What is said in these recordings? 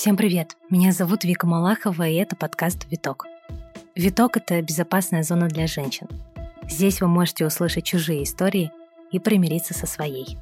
Всем привет! Меня зовут Вика Малахова, и это подкаст «Виток». «Виток» — это безопасная зона для женщин. Здесь вы можете услышать чужие истории и примириться со своей.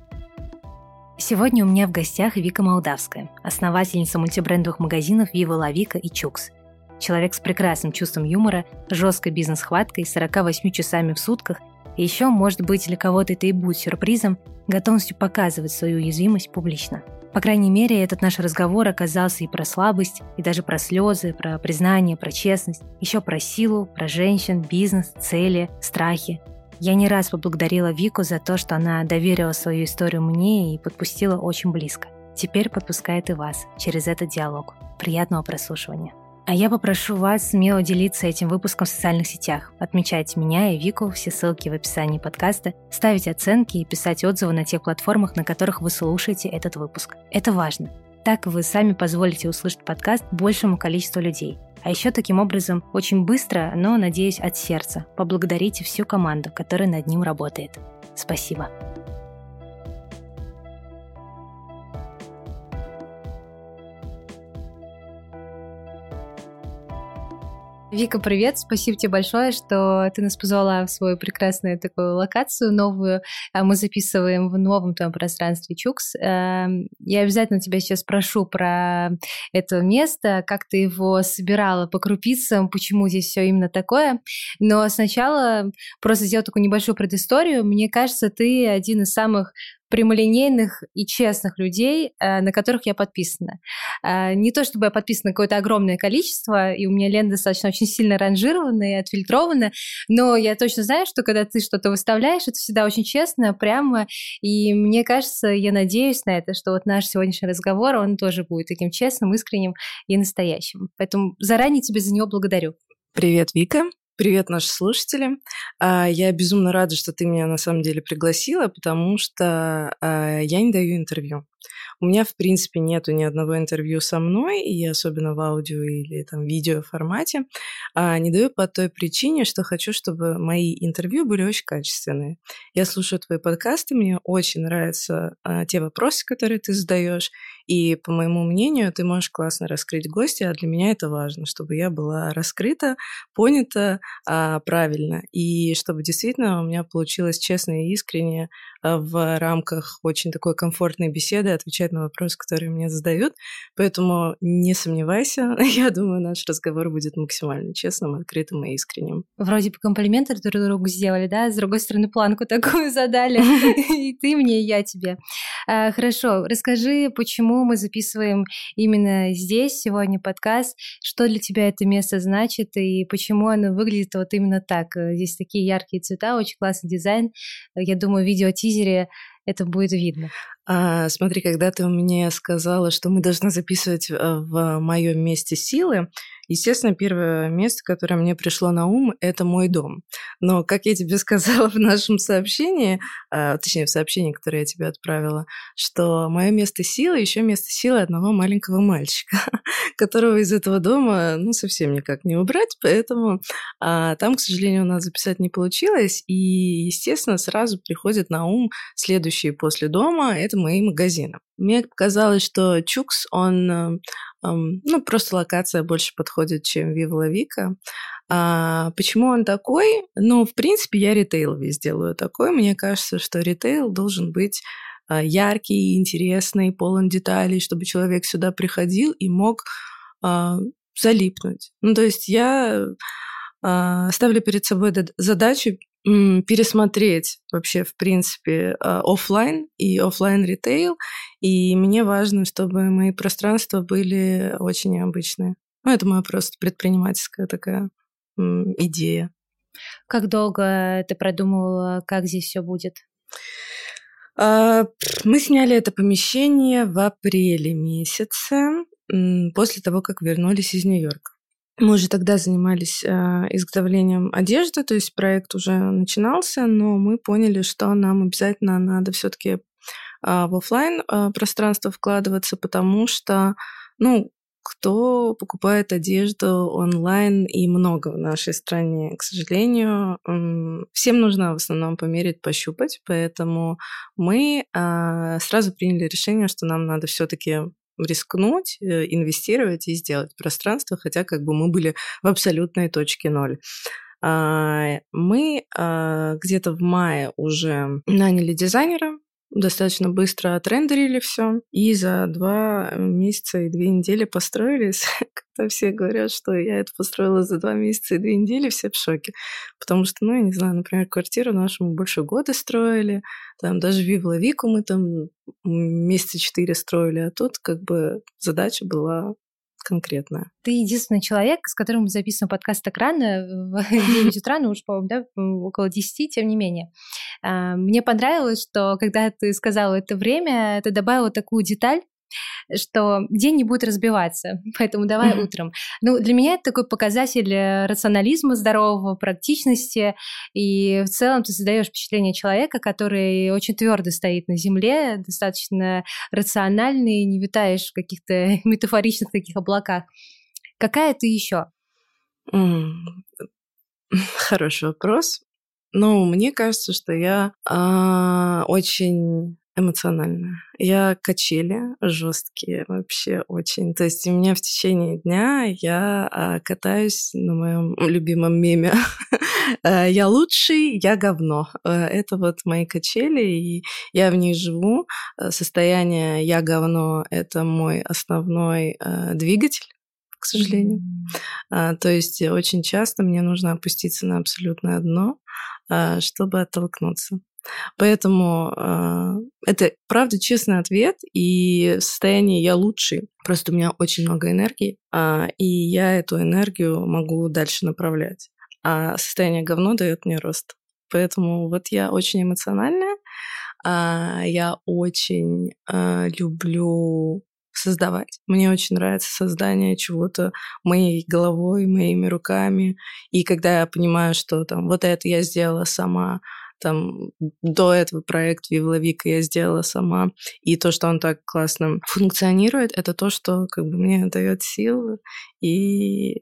Сегодня у меня в гостях Вика Молдавская, основательница мультибрендовых магазинов La Vika и Чукс. Человек с прекрасным чувством юмора, жесткой бизнес-хваткой, 48 часами в сутках и еще, может быть, для кого-то это и будет сюрпризом, готовностью показывать свою уязвимость публично. По крайней мере, этот наш разговор оказался и про слабость, и даже про слезы, про признание, про честность, еще про силу, про женщин, бизнес, цели, страхи. Я не раз поблагодарила Вику за то, что она доверила свою историю мне и подпустила очень близко. Теперь подпускает и вас через этот диалог. Приятного прослушивания. А я попрошу вас смело делиться этим выпуском в социальных сетях. Отмечайте меня и Вику, все ссылки в описании подкаста, ставить оценки и писать отзывы на тех платформах, на которых вы слушаете этот выпуск. Это важно. Так вы сами позволите услышать подкаст большему количеству людей. А еще таким образом очень быстро, но, надеюсь, от сердца поблагодарите всю команду, которая над ним работает. Спасибо. Вика, привет! Спасибо тебе большое, что ты нас позвала в свою прекрасную такую локацию новую. А мы записываем в новом твоем пространстве Чукс. Эм, я обязательно тебя сейчас спрошу про это место, как ты его собирала по крупицам, почему здесь все именно такое. Но сначала просто сделать такую небольшую предысторию. Мне кажется, ты один из самых прямолинейных и честных людей, э, на которых я подписана. Э, не то чтобы я подписана какое-то огромное количество, и у меня лента достаточно очень сильно ранжирована и отфильтрована, но я точно знаю, что когда ты что-то выставляешь, это всегда очень честно, прямо, и мне кажется, я надеюсь на это, что вот наш сегодняшний разговор, он тоже будет таким честным, искренним и настоящим. Поэтому заранее тебе за него благодарю. Привет, Вика. Привет, наши слушатели. А, я безумно рада, что ты меня на самом деле пригласила, потому что а, я не даю интервью. У меня, в принципе, нету ни одного интервью со мной, и особенно в аудио или там видео формате. А не даю по той причине, что хочу, чтобы мои интервью были очень качественные. Я слушаю твои подкасты, мне очень нравятся те вопросы, которые ты задаешь, и, по моему мнению, ты можешь классно раскрыть гостя, а для меня это важно, чтобы я была раскрыта, понята а, правильно, и чтобы действительно у меня получилось честно и искренне а, в рамках очень такой комфортной беседы отвечать на вопросы, которые мне задают. Поэтому не сомневайся, я думаю, наш разговор будет максимально честным, открытым и искренним. Вроде бы комплименты друг другу сделали, да? С другой стороны, планку такую задали. И ты мне, и я тебе. А, хорошо, расскажи, почему мы записываем именно здесь сегодня подкаст, что для тебя это место значит и почему оно выглядит вот именно так. Здесь такие яркие цвета, очень классный дизайн. Я думаю, видео тизере это будет видно. А, смотри, когда ты мне сказала, что мы должны записывать э, в моем месте силы, естественно, первое место, которое мне пришло на ум, это мой дом. Но, как я тебе сказала в нашем сообщении, а, точнее, в сообщении, которое я тебе отправила, что мое место силы еще место силы одного маленького мальчика, которого из этого дома, ну, совсем никак не убрать, поэтому а, там, к сожалению, у нас записать не получилось, и, естественно, сразу приходит на ум следующие после дома, это мои магазины. Мне показалось, что Чукс, он, эм, ну, просто локация больше подходит, чем Вива Вика. А почему он такой? Ну, в принципе, я ритейл весь делаю такой. Мне кажется, что ритейл должен быть а, яркий, интересный, полон деталей, чтобы человек сюда приходил и мог а, залипнуть. Ну, то есть я ставлю перед собой задачу пересмотреть вообще, в принципе, а, офлайн и офлайн ритейл. И мне важно, чтобы мои пространства были очень необычные. Ну, это моя просто предпринимательская такая идея. Как долго ты продумывала, как здесь все будет? А, мы сняли это помещение в апреле месяце, после того, как вернулись из Нью-Йорка. Мы уже тогда занимались э, изготовлением одежды, то есть проект уже начинался, но мы поняли, что нам обязательно надо все-таки э, в офлайн э, пространство вкладываться, потому что, ну, кто покупает одежду онлайн и много в нашей стране, к сожалению. Всем нужно в основном померить, пощупать, поэтому мы а, сразу приняли решение, что нам надо все-таки рискнуть, э, инвестировать и сделать пространство, хотя как бы мы были в абсолютной точке ноль. А, мы а, где-то в мае уже наняли дизайнера, достаточно быстро отрендерили все и за два месяца и две недели построились. Когда все говорят, что я это построила за два месяца и две недели, все в шоке. Потому что, ну, я не знаю, например, квартиру нашу мы больше года строили, там даже Вивла Вику мы там месяца четыре строили, а тут как бы задача была конкретно. Ты единственный человек, с которым мы записываем подкаст так рано, в 9 утра, ну уж, по-моему, да, около 10, тем не менее. А, мне понравилось, что когда ты сказала это время, ты добавила такую деталь, что день не будет разбиваться, поэтому давай mm-hmm. утром. Ну, для меня это такой показатель э, рационализма здорового, практичности, и в целом ты создаешь впечатление человека, который очень твердо стоит на земле, достаточно рациональный, не витаешь в каких-то метафоричных таких облаках. Какая ты еще? Mm. Хороший вопрос. Ну, мне кажется, что я э, очень эмоционально. Я качели жесткие вообще очень. То есть у меня в течение дня я а, катаюсь на моем любимом меме. А, я лучший, я говно. А, это вот мои качели, и я в них живу. Состояние я говно — это мой основной двигатель к сожалению. Mm-hmm. то есть очень часто мне нужно опуститься на абсолютное дно, чтобы оттолкнуться. Поэтому э, это, правда, честный ответ, и в состоянии я лучший. Просто у меня очень много энергии, э, и я эту энергию могу дальше направлять. А состояние говно дает мне рост. Поэтому вот я очень эмоциональная, э, я очень э, люблю создавать. Мне очень нравится создание чего-то моей головой, моими руками. И когда я понимаю, что там вот это я сделала сама, там до этого проект Вивловика я сделала сама, и то, что он так классно функционирует, это то, что как бы мне дает силы, и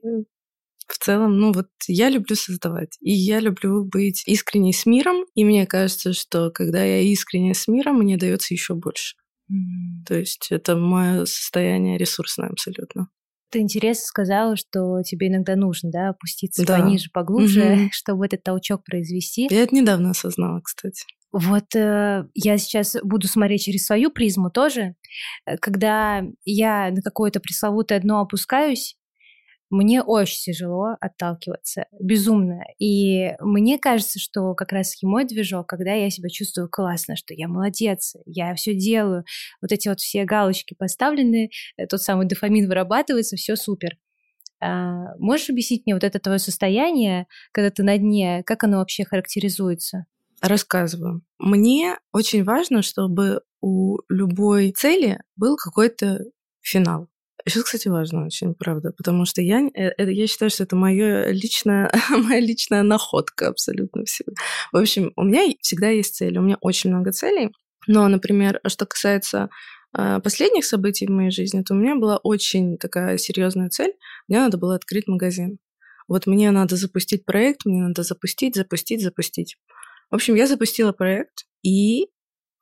в целом, ну вот я люблю создавать, и я люблю быть искренней с миром, и мне кажется, что когда я искренне с миром, мне дается еще больше. Mm. То есть это мое состояние ресурсное абсолютно. Ты интересно сказала, что тебе иногда нужно, да, опуститься да. пониже, поглубже, угу. чтобы этот толчок произвести. Я это недавно осознала, кстати. Вот э, я сейчас буду смотреть через свою призму тоже. Э, когда я на какое-то пресловутое дно опускаюсь, мне очень тяжело отталкиваться, безумно. И мне кажется, что как раз мой движок, когда я себя чувствую классно, что я молодец, я все делаю, вот эти вот все галочки поставлены, э, тот самый дофамин вырабатывается, все супер. А, можешь объяснить мне вот это твое состояние, когда ты на дне, как оно вообще характеризуется? Рассказываю. Мне очень важно, чтобы у любой цели был какой-то финал. Сейчас, кстати, важно очень, правда, потому что я, э, это, я считаю, что это моя личная, моя личная находка абсолютно всего. В общем, у меня всегда есть цели, у меня очень много целей, но, например, что касается э, последних событий в моей жизни, то у меня была очень такая серьезная цель. Мне надо было открыть магазин. Вот мне надо запустить проект, мне надо запустить, запустить, запустить. В общем, я запустила проект, и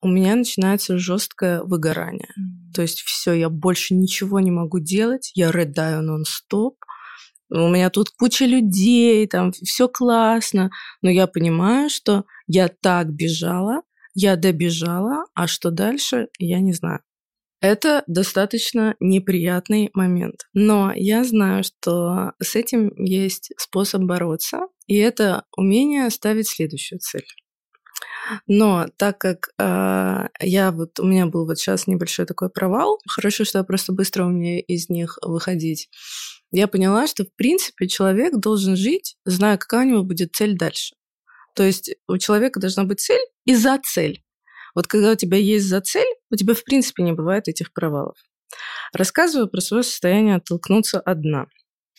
у меня начинается жесткое выгорание. Mm. То есть все, я больше ничего не могу делать, я рыдаю нон-стоп. У меня тут куча людей, там все классно, но я понимаю, что я так бежала, я добежала, а что дальше, я не знаю. Это достаточно неприятный момент. Но я знаю, что с этим есть способ бороться, и это умение ставить следующую цель. Но так как э, я вот, у меня был вот сейчас небольшой такой провал, хорошо, что я просто быстро умею из них выходить, я поняла, что, в принципе, человек должен жить, зная, какая у него будет цель дальше. То есть у человека должна быть цель и за цель. Вот когда у тебя есть за цель, у тебя, в принципе, не бывает этих провалов. Рассказываю про свое состояние оттолкнуться одна.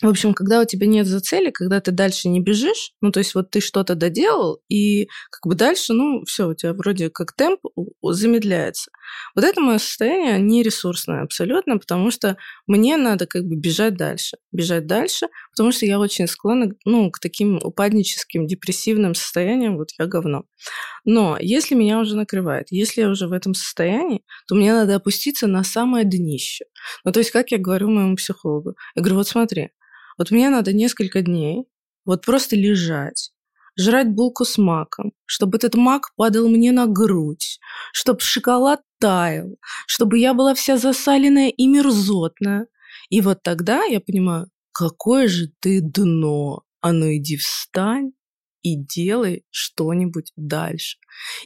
В общем, когда у тебя нет за цели, когда ты дальше не бежишь, ну, то есть вот ты что-то доделал, и как бы дальше, ну, все, у тебя вроде как темп замедляется. Вот это мое состояние не ресурсное абсолютно, потому что мне надо как бы бежать дальше, бежать дальше, потому что я очень склонна, ну, к таким упадническим, депрессивным состояниям, вот я говно. Но если меня уже накрывает, если я уже в этом состоянии, то мне надо опуститься на самое днище. Ну, то есть, как я говорю моему психологу, я говорю, вот смотри, вот мне надо несколько дней вот просто лежать, жрать булку с маком, чтобы этот мак падал мне на грудь, чтобы шоколад таял, чтобы я была вся засаленная и мерзотная. И вот тогда я понимаю, какое же ты дно. А ну иди встань и делай что-нибудь дальше.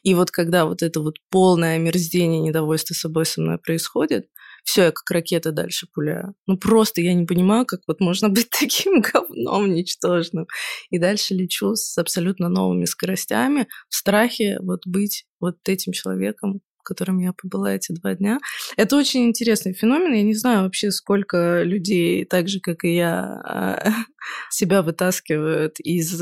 И вот когда вот это вот полное омерзение, недовольство собой со мной происходит, все, я как ракета дальше пуляю. Ну просто я не понимаю, как вот можно быть таким говном ничтожным. И дальше лечу с абсолютно новыми скоростями в страхе вот быть вот этим человеком, которым я побыла эти два дня. Это очень интересный феномен. Я не знаю вообще, сколько людей, так же, как и я, а, себя вытаскивают из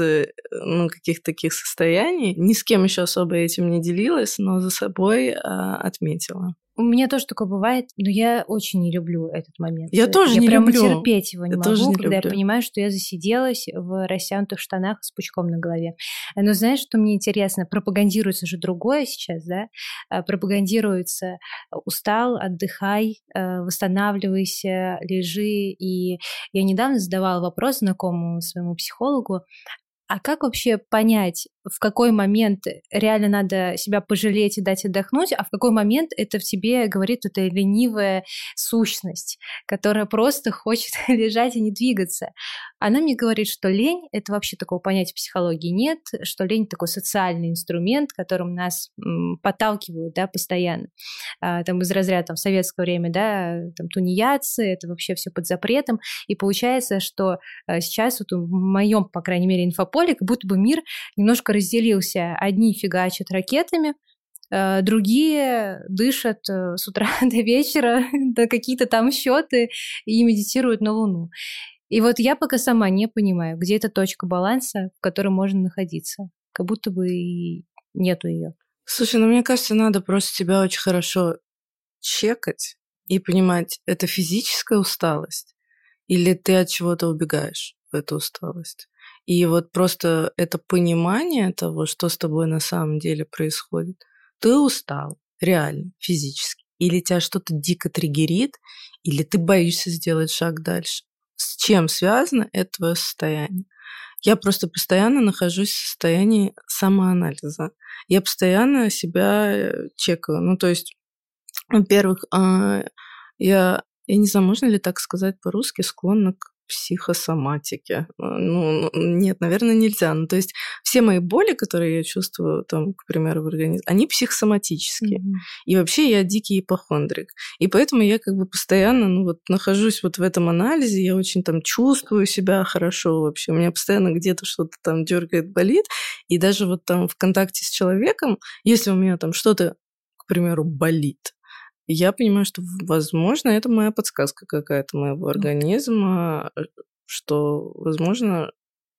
ну, каких-то таких состояний. Ни с кем еще особо этим не делилась, но за собой а, отметила. У меня тоже такое бывает, но я очень не люблю этот момент. Я тоже я не прямо люблю. терпеть его не я могу, тоже не когда люблю. я понимаю, что я засиделась в растянутых штанах с пучком на голове. Но знаешь, что мне интересно? Пропагандируется же другое сейчас, да? А, Пропагандируется устал, отдыхай, э, восстанавливайся, лежи. И я недавно задавала вопрос знакомому своему психологу, а как вообще понять, в какой момент реально надо себя пожалеть и дать отдохнуть, а в какой момент это в тебе говорит эта ленивая сущность, которая просто хочет лежать и не двигаться. Она мне говорит, что лень — это вообще такого понятия психологии нет, что лень — такой социальный инструмент, которым нас м, подталкивают да, постоянно. А, там из разряда там, в советское время, да, там тунеядцы, это вообще все под запретом. И получается, что а, сейчас вот в моем, по крайней мере, инфополе, как будто бы мир немножко разделился. Одни фигачат ракетами, э, другие дышат э, с утра до вечера до какие-то там счеты и медитируют на Луну. И вот я пока сама не понимаю, где эта точка баланса, в которой можно находиться. Как будто бы и нету ее. Слушай, ну мне кажется, надо просто себя очень хорошо чекать и понимать, это физическая усталость или ты от чего-то убегаешь в эту усталость. И вот просто это понимание того, что с тобой на самом деле происходит. Ты устал, реально, физически. Или тебя что-то дико триггерит, или ты боишься сделать шаг дальше. С чем связано это твое состояние? Я просто постоянно нахожусь в состоянии самоанализа. Я постоянно себя э, чекаю. Ну, то есть, во-первых, а, я, я не знаю, можно ли так сказать по-русски, склонна к психосоматике. Ну, нет, наверное, нельзя. Ну, то есть все мои боли, которые я чувствую, там, к примеру, в организме, они психосоматические. Mm-hmm. И вообще я дикий ипохондрик. И поэтому я как бы постоянно, ну, вот нахожусь вот в этом анализе, я очень там чувствую себя хорошо вообще. У меня постоянно где-то что-то там дергает, болит. И даже вот там в контакте с человеком, если у меня там что-то, к примеру, болит, я понимаю, что, возможно, это моя подсказка какая-то моего организма, что, возможно,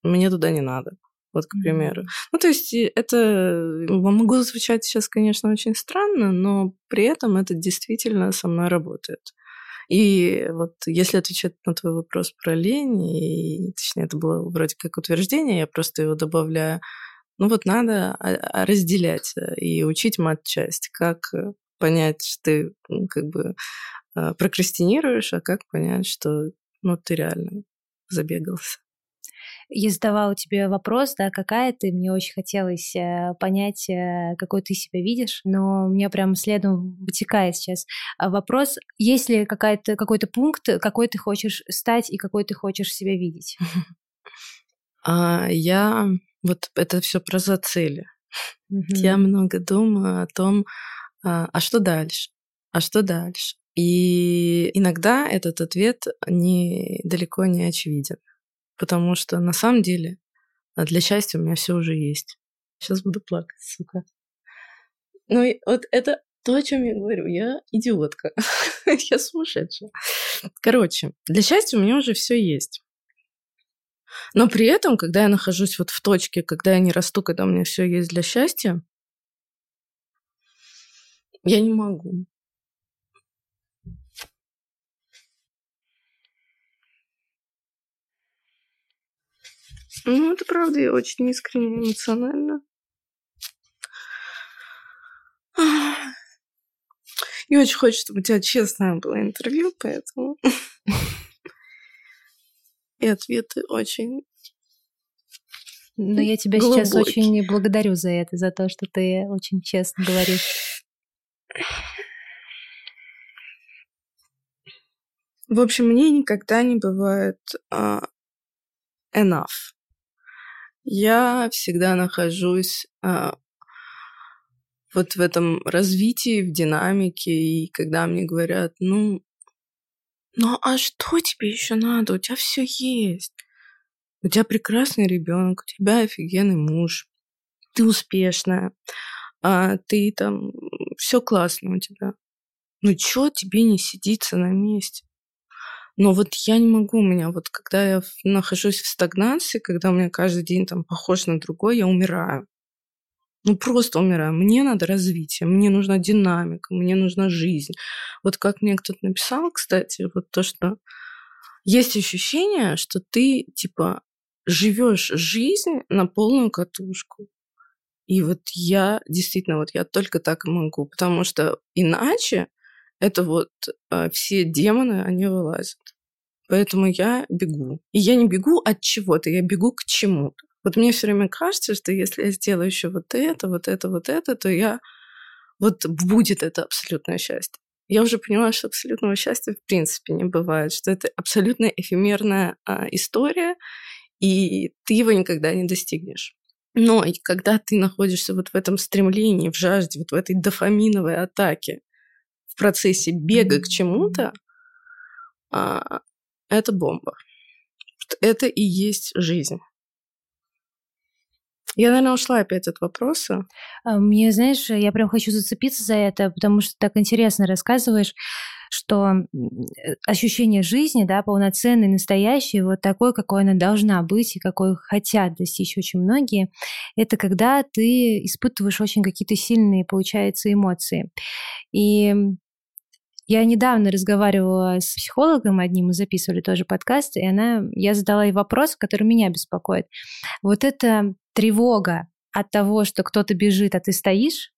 мне туда не надо. Вот, к примеру. Ну, то есть это могу звучать сейчас, конечно, очень странно, но при этом это действительно со мной работает. И вот если отвечать на твой вопрос про лень, и, точнее, это было вроде как утверждение, я просто его добавляю, ну вот надо разделять э, и учить мат-часть, как понять, что ты ну, как бы а, прокрастинируешь, а как понять, что ну, ты реально забегался. Я задавала тебе вопрос, да, какая ты, мне очень хотелось э, понять, э, какой ты себя видишь, но у меня прям следом вытекает сейчас а вопрос, есть ли какая-то, какой-то пункт, какой ты хочешь стать и какой ты хочешь себя видеть? А, я, вот это все про зацели. Я много думаю о том, а, а что дальше? А что дальше? И иногда этот ответ не, далеко не очевиден, потому что на самом деле а, для счастья у меня все уже есть. Сейчас буду плакать, сука. Ну, и вот это то, о чем я говорю. Я идиотка. я сумасшедшая. Короче, для счастья у меня уже все есть. Но при этом, когда я нахожусь вот в точке, когда я не расту, когда у меня все есть для счастья, я не могу. Ну, это правда, я очень искренне эмоционально. И очень хочется, чтобы у тебя честное было интервью, поэтому... И ответы очень но я тебя глубокий. сейчас очень благодарю за это, за то, что ты очень честно говоришь. В общем, мне никогда не бывает uh, enough. Я всегда нахожусь uh, вот в этом развитии, в динамике, и когда мне говорят, ну, ну а что тебе еще надо? У тебя все есть. У тебя прекрасный ребенок, у тебя офигенный муж, ты успешная, а ты там все классно у тебя. Ну чё тебе не сидится на месте? Но вот я не могу, у меня вот когда я нахожусь в стагнации, когда у меня каждый день там похож на другой, я умираю. Ну, просто умираю. Мне надо развитие, мне нужна динамика, мне нужна жизнь. Вот как мне кто-то написал, кстати, вот то, что есть ощущение, что ты, типа, живешь жизнь на полную катушку. И вот я действительно, вот я только так могу, потому что иначе это вот э, все демоны, они вылазят. Поэтому я бегу. И я не бегу от чего-то, я бегу к чему-то. Вот мне все время кажется, что если я сделаю еще вот это, вот это, вот это, то я вот будет это абсолютное счастье. Я уже поняла, что абсолютного счастья в принципе не бывает, что это абсолютно эфемерная а, история, и ты его никогда не достигнешь. Но и когда ты находишься вот в этом стремлении, в жажде, вот в этой дофаминовой атаке, в процессе бега к чему-то, а, это бомба. Это и есть жизнь. Я, наверное, ушла опять от вопроса. А, мне, знаешь, я прям хочу зацепиться за это, потому что так интересно рассказываешь что ощущение жизни, да, полноценной, настоящей, вот такой, какой она должна быть и какой хотят достичь очень многие, это когда ты испытываешь очень какие-то сильные, получается, эмоции. И я недавно разговаривала с психологом одним, мы записывали тоже подкаст, и она, я задала ей вопрос, который меня беспокоит. Вот эта тревога от того, что кто-то бежит, а ты стоишь,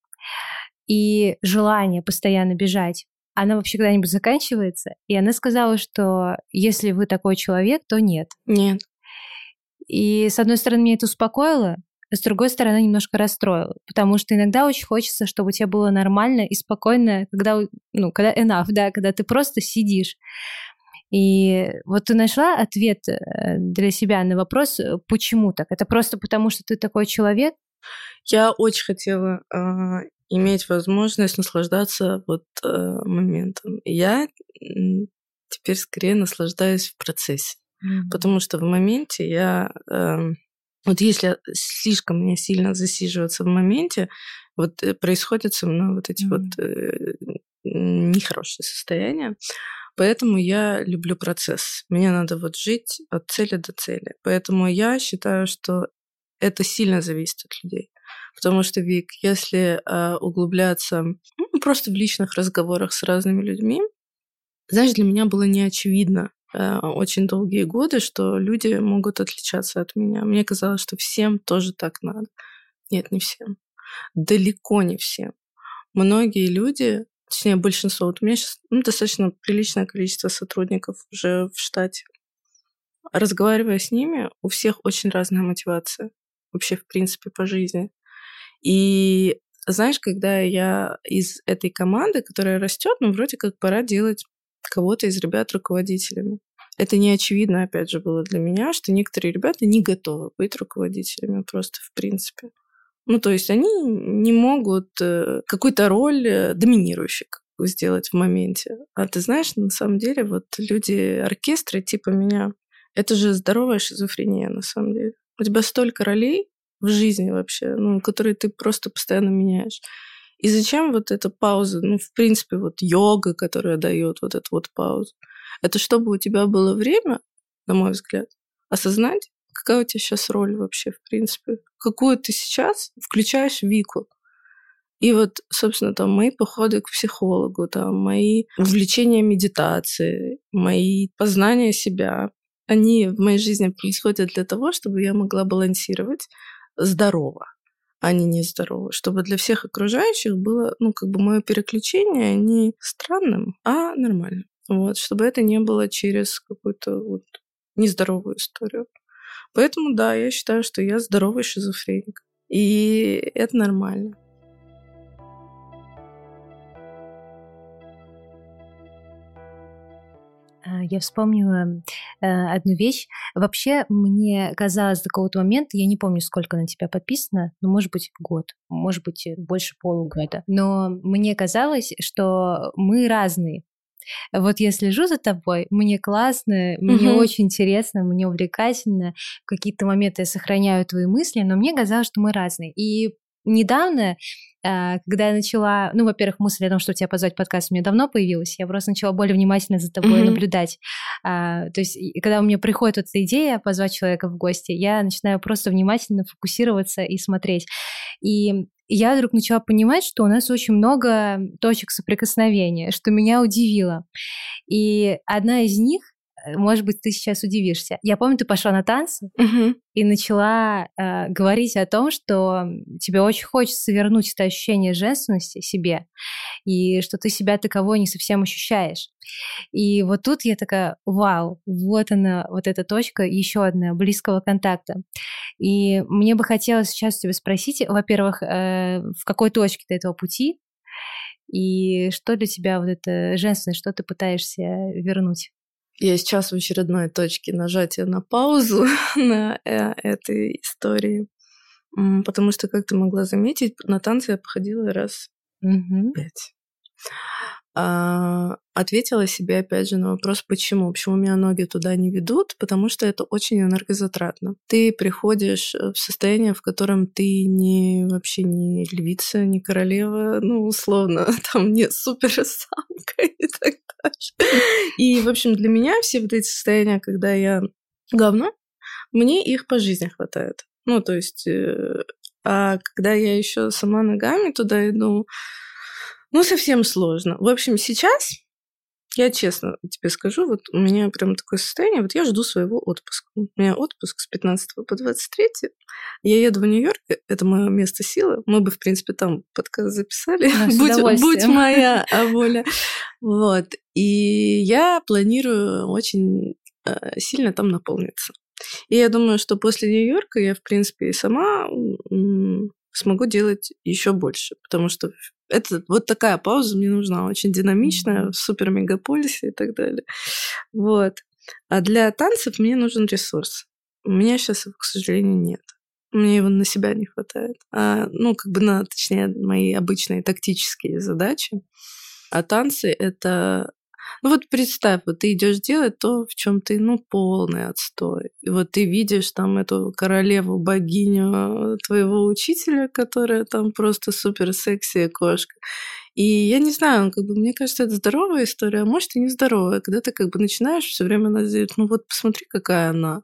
и желание постоянно бежать, она вообще когда-нибудь заканчивается? И она сказала, что если вы такой человек, то нет. Нет. И с одной стороны, меня это успокоило, а с другой стороны, немножко расстроило. Потому что иногда очень хочется, чтобы у тебя было нормально и спокойно, когда, ну, когда enough, да, когда ты просто сидишь. И вот ты нашла ответ э, для себя на вопрос, э, почему так? Это просто потому, что ты такой человек? Я очень хотела э, иметь возможность наслаждаться вот э, моментом. я теперь скорее наслаждаюсь в процессе, mm-hmm. потому что в моменте я э, вот если слишком мне сильно засиживаться в моменте, вот э, происходят со мной вот эти mm-hmm. вот э, нехорошие состояния. Поэтому я люблю процесс. Мне надо вот жить от цели до цели. Поэтому я считаю, что это сильно зависит от людей. Потому что, Вик, если э, углубляться ну, просто в личных разговорах с разными людьми, знаешь, для меня было неочевидно э, очень долгие годы, что люди могут отличаться от меня. Мне казалось, что всем тоже так надо. Нет, не всем. Далеко не всем. Многие люди, точнее, большинство, вот у меня сейчас ну, достаточно приличное количество сотрудников уже в штате. Разговаривая с ними, у всех очень разная мотивация вообще, в принципе, по жизни. И знаешь, когда я из этой команды, которая растет, ну, вроде как пора делать кого-то из ребят руководителями. Это не очевидно, опять же, было для меня, что некоторые ребята не готовы быть руководителями просто в принципе. Ну, то есть они не могут э, какую-то роль э, доминирующей сделать в моменте. А ты знаешь, на самом деле, вот люди оркестра типа меня, это же здоровая шизофрения на самом деле. У тебя столько ролей, в жизни вообще, ну, которые ты просто постоянно меняешь. И зачем вот эта пауза? Ну, в принципе, вот йога, которая дает вот эту вот паузу. Это чтобы у тебя было время, на мой взгляд, осознать, какая у тебя сейчас роль вообще, в принципе? Какую ты сейчас включаешь Вику? И вот, собственно, там мои походы к психологу, там мои увлечения медитацией, мои познания себя, они в моей жизни происходят для того, чтобы я могла балансировать здорово, а не нездорово. Чтобы для всех окружающих было, ну, как бы мое переключение не странным, а нормальным. Вот, чтобы это не было через какую-то вот нездоровую историю. Поэтому, да, я считаю, что я здоровый шизофреник. И это нормально. Я вспомнила э, одну вещь. Вообще, мне казалось до какого-то момента, я не помню, сколько на тебя подписано, но, может быть, год, может быть, больше полугода. Но мне казалось, что мы разные. Вот я слежу за тобой, мне классно, мне угу. очень интересно, мне увлекательно. В какие-то моменты я сохраняю твои мысли, но мне казалось, что мы разные. И недавно, а, когда я начала, ну, во-первых, мысль о том, что тебя позвать в подкаст, у меня давно появилась, я просто начала более внимательно за тобой mm-hmm. наблюдать. А, то есть, когда у меня приходит вот эта идея позвать человека в гости, я начинаю просто внимательно фокусироваться и смотреть. И я вдруг начала понимать, что у нас очень много точек соприкосновения, что меня удивило. И одна из них Э, может быть, ты сейчас удивишься. Я помню, ты пошла на танцы угу. и начала э, говорить о том, что тебе очень хочется вернуть это ощущение женственности себе, и что ты себя таковой не совсем ощущаешь. И вот тут я такая, вау, вот она, вот эта точка, еще одна близкого контакта. И мне бы хотелось сейчас тебя спросить, во-первых, э, в какой точке ты этого пути, и что для тебя вот это женственность, что ты пытаешься вернуть? Я сейчас в очередной точке нажатия на паузу на э, этой истории. Потому что, как ты могла заметить, на танцы я походила раз угу. пять. А, ответила себе опять же на вопрос, почему. Почему меня ноги туда не ведут? Потому что это очень энергозатратно. Ты приходишь э, в состояние, в котором ты не вообще не львица, не королева, ну, условно, там не суперсамка и так далее. И, в общем, для меня все вот эти состояния, когда я говно, мне их по жизни хватает. Ну, то есть, э, а когда я еще сама ногами туда иду, ну, совсем сложно. В общем, сейчас я честно тебе скажу, вот у меня прям такое состояние, вот я жду своего отпуска. У меня отпуск с 15 по 23. Я еду в Нью-Йорк, это мое место силы. Мы бы, в принципе, там подкаст записали. будь, будь моя воля. Вот. И я планирую очень э, сильно там наполниться. И я думаю, что после Нью-Йорка я, в принципе, и сама смогу делать еще больше, потому что это вот такая пауза мне нужна, очень динамичная, в супер-мегаполисе и так далее. Вот. А для танцев мне нужен ресурс. У меня сейчас его, к сожалению, нет. Мне его на себя не хватает. А, ну, как бы на, точнее, мои обычные тактические задачи. А танцы — это ну вот представь, вот ты идешь делать то, в чем ты, ну, полный отстой. И вот ты видишь там эту королеву, богиню твоего учителя, которая там просто супер секси кошка. И я не знаю, как бы мне кажется, это здоровая история, а может и не здоровая, когда ты как бы начинаешь все время надеяться, ну вот посмотри, какая она,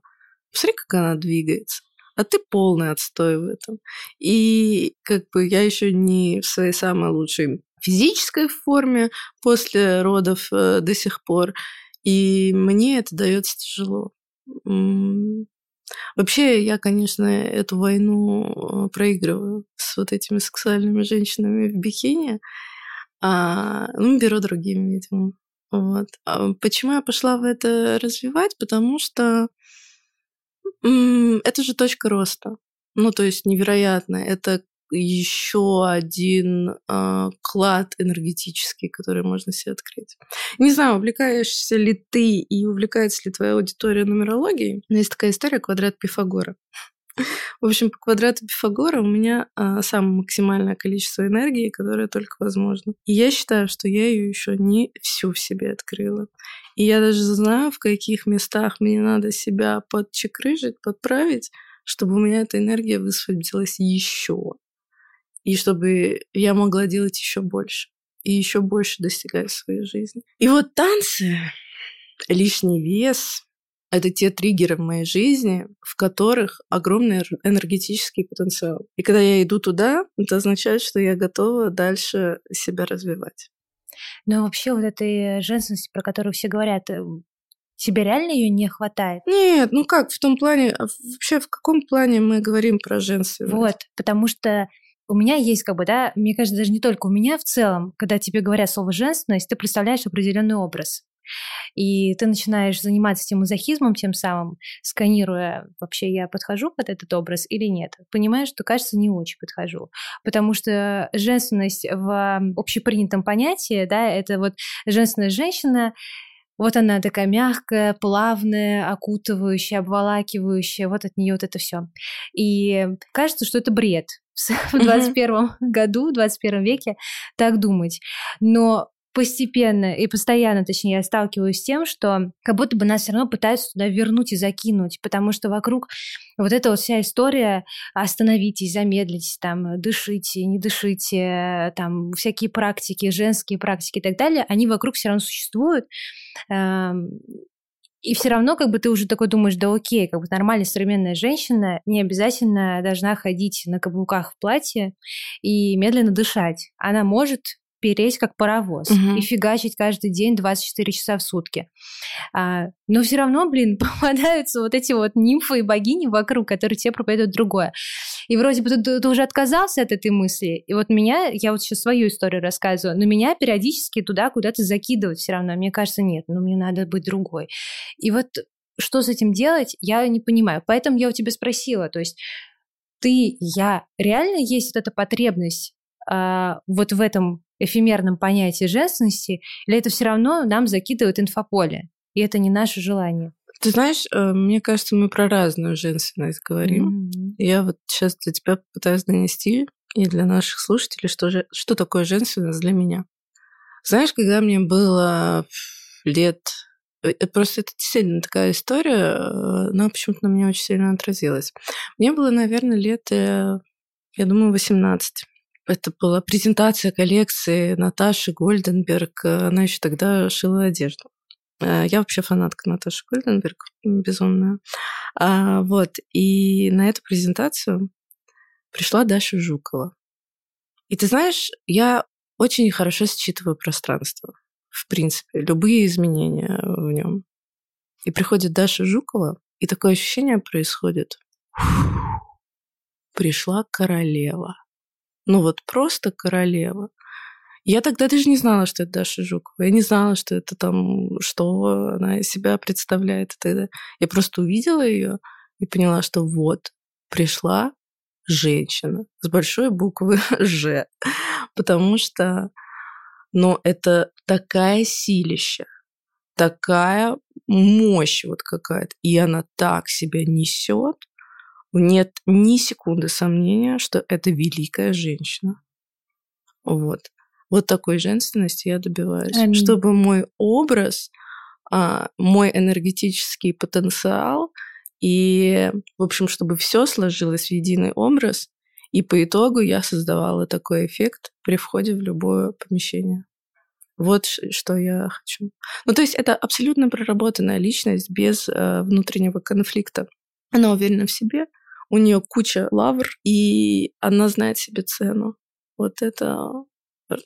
посмотри, как она двигается а ты полный отстой в этом. И как бы я еще не в своей самой лучшей физической форме после родов э, до сих пор. И мне это дается тяжело. Вообще, я, конечно, эту войну э, проигрываю с вот этими сексуальными женщинами в бикини. А, ну, беру другими, видимо. Вот. А почему я пошла в это развивать? Потому что это же точка роста. Ну, то есть невероятно. Это еще один э, клад энергетический, который можно себе открыть. Не знаю, увлекаешься ли ты и увлекается ли твоя аудитория нумерологией, но есть такая история «Квадрат Пифагора». В общем, по квадрату Пифагора у меня а, самое максимальное количество энергии, которое только возможно. И я считаю, что я ее еще не всю в себе открыла. И я даже знаю, в каких местах мне надо себя подчекрыжить, подправить, чтобы у меня эта энергия высвободилась еще и чтобы я могла делать еще больше и еще больше достигать в своей жизни. И вот танцы, лишний вес, это те триггеры в моей жизни, в которых огромный энергетический потенциал. И когда я иду туда, это означает, что я готова дальше себя развивать. Но вообще вот этой женственности, про которую все говорят, э, тебе реально ее не хватает? Нет, ну как, в том плане, а вообще в каком плане мы говорим про женственность? Вот, потому что у меня есть как бы, да, мне кажется, даже не только у меня в целом, когда тебе говорят слово женственность, ты представляешь определенный образ. И ты начинаешь заниматься этим мазохизмом тем самым, сканируя, вообще я подхожу под этот образ или нет. Понимаешь, что, кажется, не очень подхожу. Потому что женственность в общепринятом понятии, да, это вот женственная женщина, вот она такая мягкая, плавная, окутывающая, обволакивающая, вот от нее вот это все. И кажется, что это бред в 21 году, в 21 веке так думать. Но постепенно и постоянно, точнее, я сталкиваюсь с тем, что как будто бы нас все равно пытаются туда вернуть и закинуть, потому что вокруг вот эта вот вся история «остановитесь, замедлитесь, там, дышите, не дышите», там, всякие практики, женские практики и так далее, они вокруг все равно существуют. Эм, и все равно, как бы ты уже такой думаешь, да окей, как бы нормальная современная женщина не обязательно должна ходить на каблуках в платье и медленно дышать. Она может переть как паровоз угу. и фигачить каждый день 24 часа в сутки. А, но все равно, блин, попадаются вот эти вот нимфы и богини вокруг, которые тебе проповедуют другое. И вроде бы ты, ты уже отказался от этой мысли. И вот меня, я вот сейчас свою историю рассказываю, но меня периодически туда куда-то закидывают все равно. Мне кажется, нет, ну мне надо быть другой. И вот что с этим делать, я не понимаю. Поэтому я у тебя спросила, то есть ты, я, реально есть вот эта потребность вот в этом эфемерном понятии женственности, или это все равно нам закидывает инфополе, и это не наше желание? Ты знаешь, э, мне кажется, мы про разную женственность говорим. Mm-hmm. Я вот сейчас для тебя пытаюсь донести и для наших слушателей, что, же, что такое женственность для меня. Знаешь, когда мне было лет... Э, просто это действительно такая история, э, но почему-то на меня очень сильно отразилась. Мне было, наверное, лет, я думаю, 18. Это была презентация коллекции Наташи Гольденберг. Она еще тогда шила одежду. Э, я вообще фанатка Наташи Гольденберг, безумная. А, вот, и на эту презентацию пришла Даша Жукова. И ты знаешь, я очень хорошо считываю пространство, в принципе, любые изменения в нем. И приходит Даша Жукова, и такое ощущение происходит. Пришла королева ну вот просто королева. Я тогда даже не знала, что это Даша Жукова. Я не знала, что это там, что она из себя представляет. Тогда я просто увидела ее и поняла, что вот пришла женщина с большой буквы Ж. Потому что, ну, это такая силища, такая мощь вот какая-то. И она так себя несет, нет ни секунды сомнения, что это великая женщина. Вот. Вот такой женственности я добиваюсь. Аминь. Чтобы мой образ, а, мой энергетический потенциал и, в общем, чтобы все сложилось в единый образ, и по итогу я создавала такой эффект при входе в любое помещение. Вот что я хочу. Ну, то есть это абсолютно проработанная личность без э, внутреннего конфликта. Она уверена в себе, у нее куча лавр, и она знает себе цену. Вот это,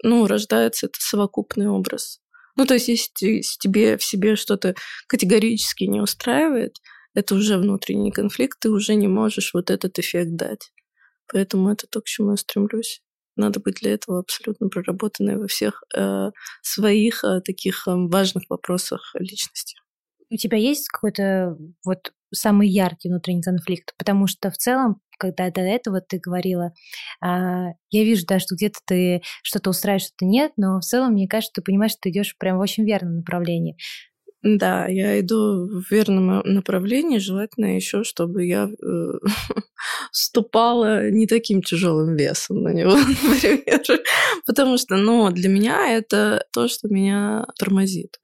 ну, рождается это совокупный образ. Ну, то есть, если тебе в себе что-то категорически не устраивает, это уже внутренний конфликт, ты уже не можешь вот этот эффект дать. Поэтому это то, к чему я стремлюсь. Надо быть для этого абсолютно проработанной во всех э, своих э, таких э, важных вопросах личности. У тебя есть какой-то вот самый яркий внутренний конфликт, потому что в целом, когда до этого ты говорила, а, я вижу, да, что где-то ты что-то устраиваешь, что-то нет, но в целом, мне кажется, ты понимаешь, что ты идешь прям в очень верном направлении. Да, я иду в верном направлении, желательно еще, чтобы я э, ступала не таким тяжелым весом на него, например. Потому что, ну, для меня это то, что меня тормозит.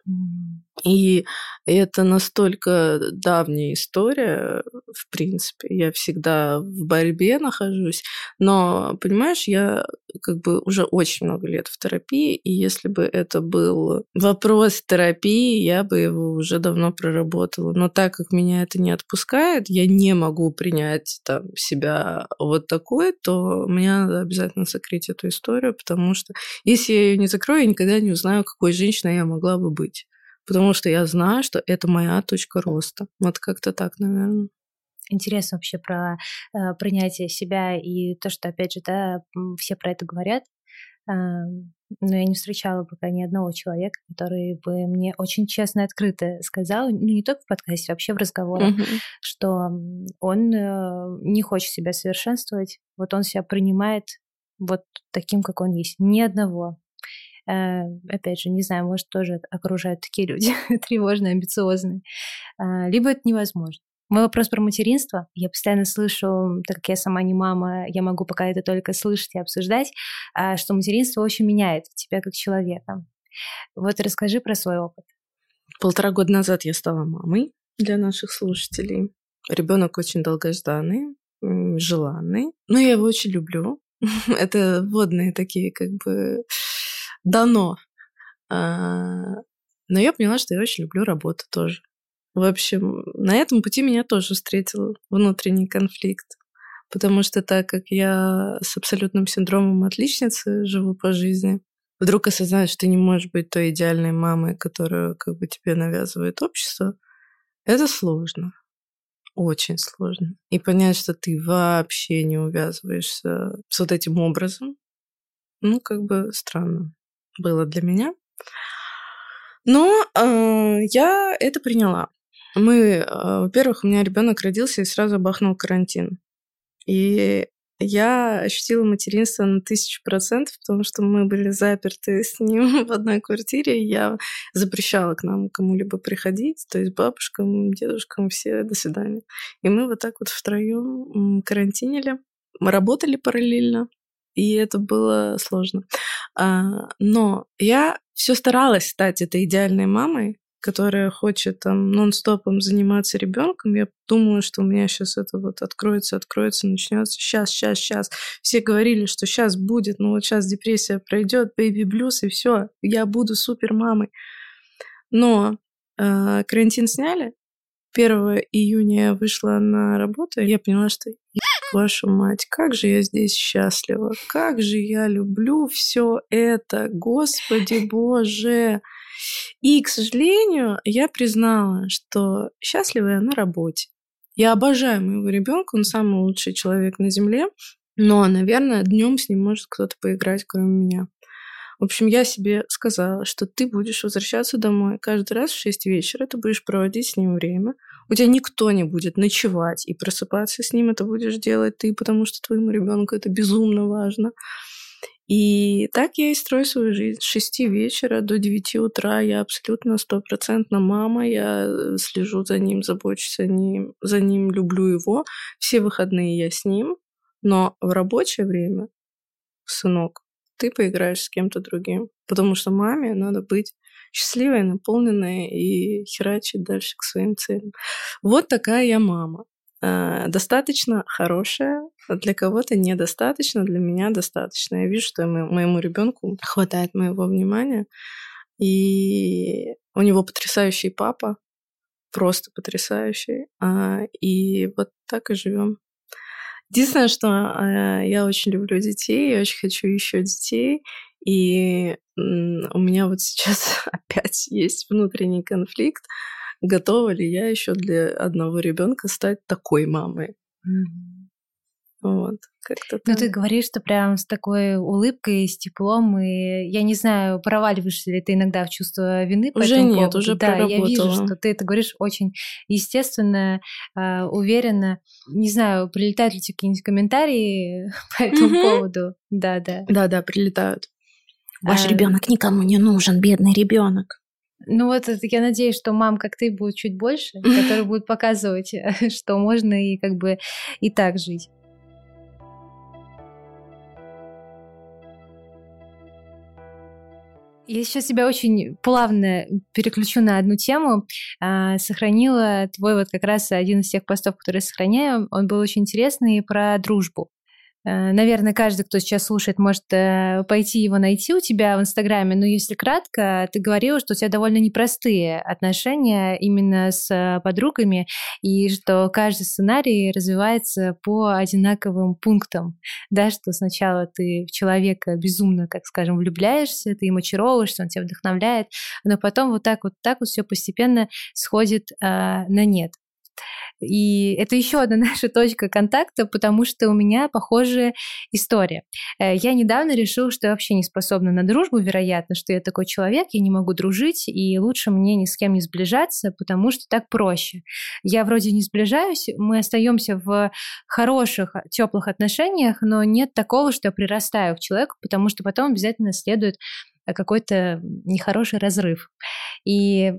И это настолько давняя история, в принципе. Я всегда в борьбе нахожусь. Но, понимаешь, я как бы уже очень много лет в терапии, и если бы это был вопрос терапии, я бы его уже давно проработала. Но так как меня это не отпускает, я не могу принять там, себя вот такой, то мне надо обязательно закрыть эту историю, потому что если я ее не закрою, я никогда не узнаю, какой женщиной я могла бы быть потому что я знаю, что это моя точка роста. Вот как-то так, наверное. Интересно вообще про э, принятие себя и то, что, опять же, да, все про это говорят. Э, но я не встречала пока ни одного человека, который бы мне очень честно и открыто сказал, ну не только в подкасте, вообще в разговорах, mm-hmm. что он э, не хочет себя совершенствовать, вот он себя принимает вот таким, как он есть. Ни одного. Э, опять же, не знаю, может, тоже окружают такие люди, тревожные, амбициозные. Э, либо это невозможно. Мой вопрос про материнство. Я постоянно слышу, так как я сама не мама, я могу пока это только слышать и обсуждать, а, что материнство очень меняет тебя как человека. Вот расскажи про свой опыт. Полтора года назад я стала мамой для наших слушателей. Ребенок очень долгожданный, желанный. Но я его очень люблю. Это водные такие как бы дано. А, но я поняла, что я очень люблю работу тоже. В общем, на этом пути меня тоже встретил внутренний конфликт. Потому что так как я с абсолютным синдромом отличницы живу по жизни, вдруг осознаешь, что ты не можешь быть той идеальной мамой, которую как бы тебе навязывает общество, это сложно. Очень сложно. И понять, что ты вообще не увязываешься с вот этим образом, ну, как бы странно было для меня. Но э, я это приняла. Мы, э, во-первых, у меня ребенок родился и сразу бахнул карантин. И я ощутила материнство на тысячу процентов, потому что мы были заперты с ним в одной квартире. И я запрещала к нам кому-либо приходить, то есть бабушкам, дедушкам, все до свидания. И мы вот так вот втроем карантинили. Мы работали параллельно, и это было сложно. А, но я все старалась стать этой идеальной мамой, которая хочет там нон-стопом заниматься ребенком, я думаю, что у меня сейчас это вот откроется, откроется, начнется. Сейчас, сейчас, сейчас. Все говорили, что сейчас будет, но вот сейчас депрессия пройдет, бэйби блюз, и все, я буду супер мамой. Но э, карантин сняли. 1 июня я вышла на работу, и я поняла, что вашу мать, как же я здесь счастлива, как же я люблю все это, Господи Боже. И, к сожалению, я признала, что счастлива я на работе. Я обожаю моего ребенка, он самый лучший человек на Земле, но, наверное, днем с ним может кто-то поиграть, кроме меня. В общем, я себе сказала, что ты будешь возвращаться домой каждый раз в 6 вечера, ты будешь проводить с ним время. У тебя никто не будет ночевать и просыпаться с ним, это будешь делать ты, потому что твоему ребенку это безумно важно. И так я и строю свою жизнь. С 6 вечера до 9 утра я абсолютно стопроцентно мама, я слежу за ним, забочусь за ним, за ним, люблю его. Все выходные я с ним, но в рабочее время, сынок, ты поиграешь с кем-то другим. Потому что маме надо быть счастливой, наполненной и херачить дальше к своим целям. Вот такая я мама. А, достаточно хорошая, для кого-то недостаточно, для меня достаточно. Я вижу, что моему ребенку хватает моего внимания. И у него потрясающий папа, просто потрясающий. А, и вот так и живем. Единственное, что я очень люблю детей, я очень хочу еще детей, и у меня вот сейчас опять есть внутренний конфликт, готова ли я еще для одного ребенка стать такой мамой. Mm-hmm. Вот, как-то Ну, ты говоришь, что прям с такой улыбкой, с теплом, и я не знаю, проваливаешься ли ты иногда в чувство вины по Уже нет, поводу. уже Да, я вижу, что ты это говоришь очень естественно, э, уверенно. Не знаю, прилетают ли тебе какие-нибудь комментарии по этому поводу? Да, да. Да, да, прилетают. Ваш а... ребенок никому не нужен, бедный ребенок. Ну вот я надеюсь, что мам, как ты, будет чуть больше, которые будут показывать, что можно и как бы и так жить. Я сейчас себя очень плавно переключу на одну тему. А, сохранила твой вот как раз один из тех постов, которые сохраняю. Он был очень интересный про дружбу. Э, наверное, каждый, кто сейчас слушает, может э, пойти его найти у тебя в Инстаграме. Но если кратко, ты говорила, что у тебя довольно непростые отношения именно с э, подругами, и что каждый сценарий развивается по одинаковым пунктам. Да, что сначала ты в человека безумно, как скажем, влюбляешься, ты ему очаровываешься, он тебя вдохновляет, но потом вот так вот так вот все постепенно сходит э, на нет. И это еще одна наша точка контакта, потому что у меня похожая история. Э, я недавно решила, что я вообще не способна на дружбу, вероятно, что я такой человек, я не могу дружить, и лучше мне ни с кем не сближаться, потому что так проще. Я вроде не сближаюсь, мы остаемся в хороших, теплых отношениях, но нет такого, что я прирастаю к человеку, потому что потом обязательно следует какой-то нехороший разрыв. И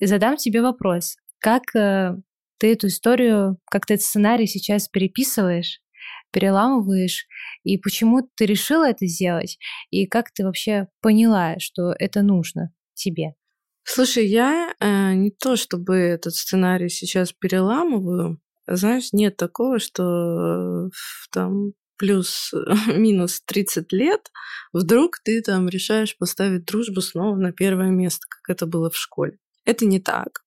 задам тебе вопрос. Как э, ты эту историю, как ты этот сценарий сейчас переписываешь, переламываешь, и почему ты решила это сделать, и как ты вообще поняла, что это нужно тебе? Слушай, я э, не то чтобы этот сценарий сейчас переламываю, знаешь, нет такого, что там плюс-минус 30 лет, вдруг ты там решаешь поставить дружбу снова на первое место, как это было в школе. Это не так.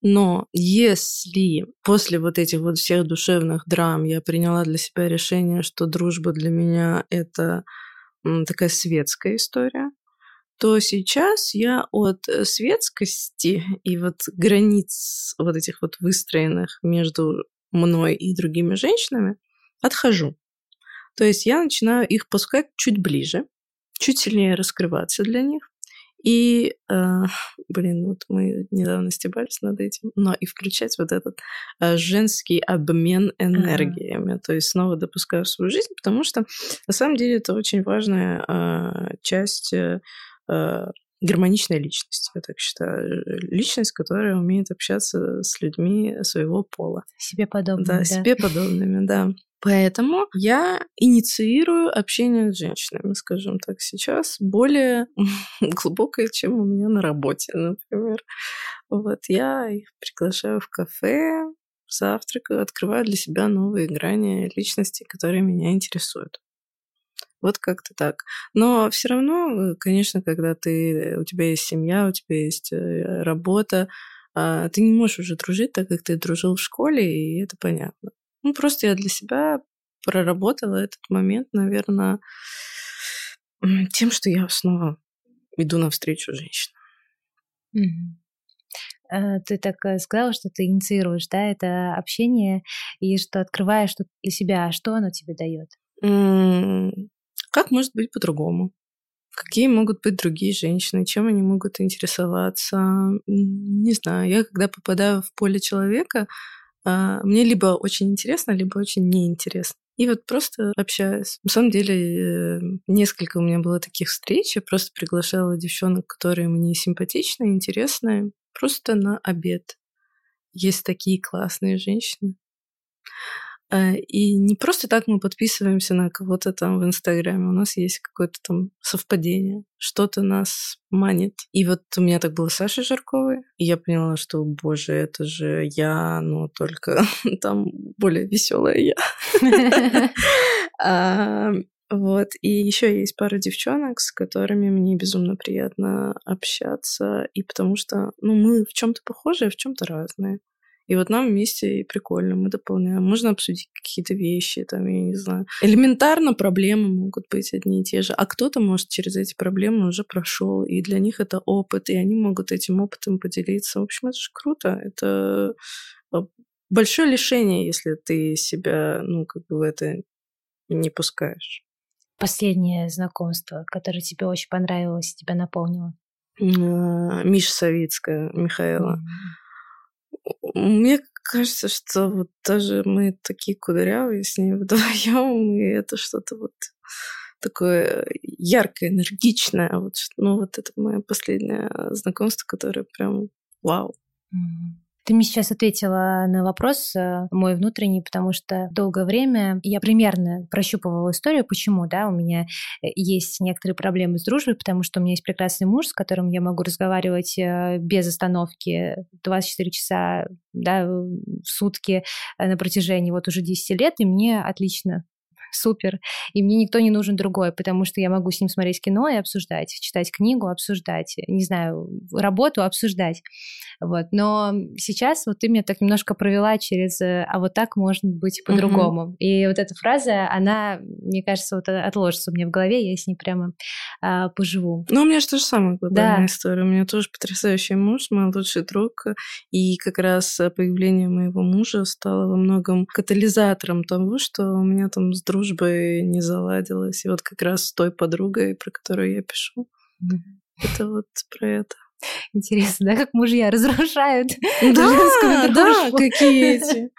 Но если после вот этих вот всех душевных драм я приняла для себя решение, что дружба для меня это такая светская история, то сейчас я от э, светскости и вот границ вот этих вот выстроенных между мной и другими женщинами отхожу. То есть я начинаю их пускать чуть ближе, чуть сильнее раскрываться для них, и, э, блин, вот мы недавно стебались над этим, но и включать вот этот э, женский обмен энергиями, uh-huh. то есть снова допускаю в свою жизнь, потому что на самом деле это очень важная э, часть э, гармоничной личности, я так считаю. Личность, которая умеет общаться с людьми своего пола. Себе подобными. Да, да. себе подобными, да. Поэтому я инициирую общение с женщинами, скажем так, сейчас более глубокое, чем у меня на работе, например. Вот я их приглашаю в кафе, завтракаю, открываю для себя новые грани личности, которые меня интересуют. Вот как-то так. Но все равно, конечно, когда ты, у тебя есть семья, у тебя есть э, работа, а, ты не можешь уже дружить так, как ты дружил в школе, и это понятно. Ну, просто я для себя проработала этот момент, наверное, тем, что я снова иду навстречу женщинам. Mm-hmm. Ты так э, сказала, что ты инициируешь, да, это общение, и что открываешь что для себя. А что оно тебе дает? Как может быть по-другому? Какие могут быть другие женщины? Чем они могут интересоваться? Не знаю. Я когда попадаю в поле человека, а, мне либо очень интересно, либо очень неинтересно. И вот просто общаюсь. На самом деле, э, несколько у меня было таких встреч. Я просто приглашала девчонок, которые мне симпатичны, интересны, просто на обед. Есть такие классные женщины. А, и не просто так мы подписываемся на кого-то там в Инстаграме. У нас есть какое-то там совпадение. Что-то нас манит. И вот у меня так было с Сашей Жарковой. И я поняла, что, боже, это же я, но только там более веселая я. А, вот. И еще есть пара девчонок, с которыми мне безумно приятно общаться. И потому что, ну, мы в чем-то похожи, а в чем-то разные. И вот нам вместе и прикольно, мы дополняем. Можно обсудить какие-то вещи, там, я не знаю. Элементарно проблемы могут быть одни и те же, а кто-то, может, через эти проблемы уже прошел, и для них это опыт, и они могут этим опытом поделиться. В общем, это же круто. Это а, большое лишение, если ты себя, ну, как бы в это не пускаешь. Последнее знакомство, которое тебе очень понравилось, тебя наполнило? А, Миша Савицкая, Михаила. Mm-hmm. Мне кажется, что вот даже мы такие кудрявые с ней вдвоем, и это что-то вот такое яркое, энергичное. Вот, ну, вот это мое последнее знакомство, которое прям вау. Ты мне сейчас ответила на вопрос э, мой внутренний, потому что долгое время я примерно прощупывала историю, почему, да, у меня э, есть некоторые проблемы с дружбой, потому что у меня есть прекрасный муж, с которым я могу разговаривать э, без остановки 24 часа да, в сутки на протяжении вот уже 10 лет, и мне отлично супер, и мне никто не нужен другой, потому что я могу с ним смотреть кино и обсуждать, читать книгу, обсуждать, не знаю, работу обсуждать. Вот. Но сейчас вот ты меня так немножко провела через э, «а вот так может быть по-другому». Угу. И вот эта фраза, она, мне кажется, вот отложится у меня в голове, я с ней прямо а, поживу. Ну, у меня же то же самое глобальная да. история. У меня тоже потрясающий муж, мой лучший друг, и как раз появление моего мужа стало во многом катализатором того, что у меня там с дружбой не заладилось. И вот как раз с той подругой, про которую я пишу, mm это вот про это. Интересно, да, как мужья разрушают да, да, какие эти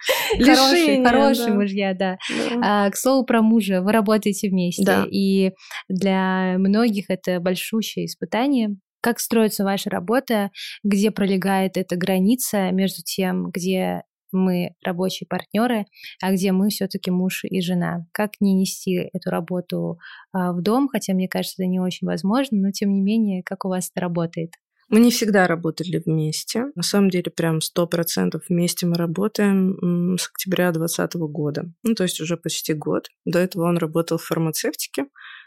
хорошие, хорошие да. мужья, да. да. А, к слову про мужа, вы работаете вместе, да. и для многих это большущее испытание. Как строится ваша работа, где пролегает эта граница между тем, где мы рабочие партнеры, а где мы все-таки муж и жена. Как не нести эту работу а, в дом, хотя мне кажется, это не очень возможно, но тем не менее, как у вас это работает? Мы не всегда работали вместе. На самом деле, прям сто процентов вместе мы работаем с октября 2020 года. Ну, то есть уже почти год. До этого он работал в фармацевтике.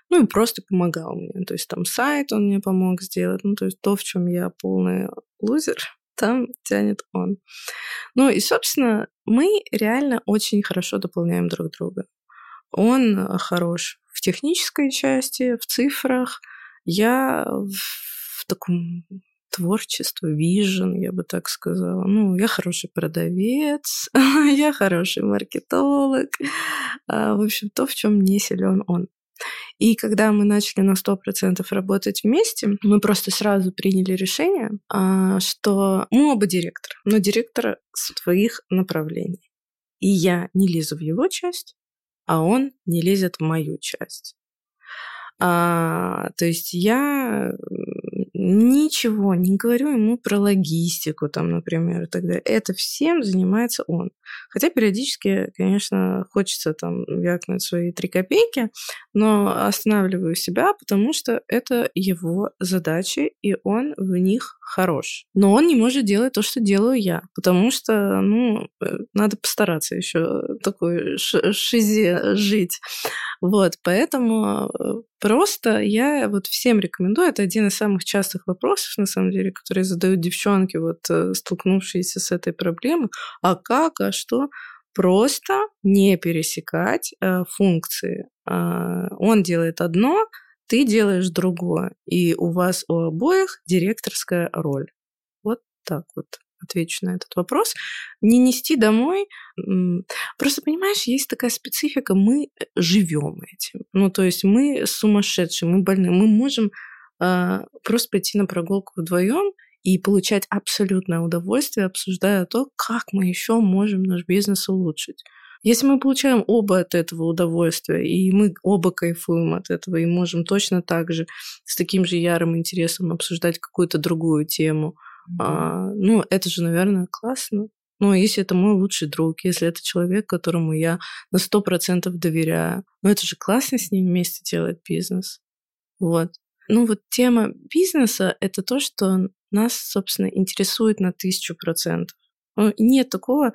Ну, и просто помогал мне. То есть там сайт он мне помог сделать. Ну, то есть то, в чем я полный лузер, там тянет он. Ну и, собственно, мы реально очень хорошо дополняем друг друга. Он э, хорош в технической части, в цифрах. Я в таком творчестве, вижен, я бы так сказала. Ну, я хороший продавец, я хороший маркетолог. А, в общем, то, в чем не силен он. И когда мы начали на 100% работать вместе, мы просто сразу приняли решение, а, что мы оба директор, но директора своих направлений. И я не лезу в его часть, а он не лезет в мою часть. А, то есть я ничего не говорю ему про логистику, там, например, и так далее. Это всем занимается он. Хотя периодически, конечно, хочется там вякнуть свои три копейки, но останавливаю себя, потому что это его задачи, и он в них хорош. Но он не может делать то, что делаю я, потому что, ну, э, надо постараться еще такой шизе жить. Вот, поэтому э, просто я вот всем рекомендую, это один из самых частых вопросов, на самом деле, которые задают девчонки, вот э, столкнувшиеся с этой проблемой. А как, а что? Просто не пересекать э, функции. Э, он делает одно, ты делаешь другое, и у вас у обоих директорская роль. Вот так вот отвечу на этот вопрос. Не нести домой. Просто, понимаешь, есть такая специфика, мы живем этим. Ну, то есть мы сумасшедшие, мы больные. Мы можем э, просто пойти на прогулку вдвоем и получать абсолютное удовольствие, обсуждая то, как мы еще можем наш бизнес улучшить. Если мы получаем оба от этого удовольствия, и мы оба кайфуем от этого, и можем точно так же с таким же ярым интересом обсуждать какую-то другую тему. А, ну, это же, наверное, классно. Ну, если это мой лучший друг, если это человек, которому я на сто процентов доверяю, ну, это же классно с ним вместе делать бизнес. Вот. Ну, вот тема бизнеса — это то, что нас, собственно, интересует на тысячу процентов. Ну, нет такого,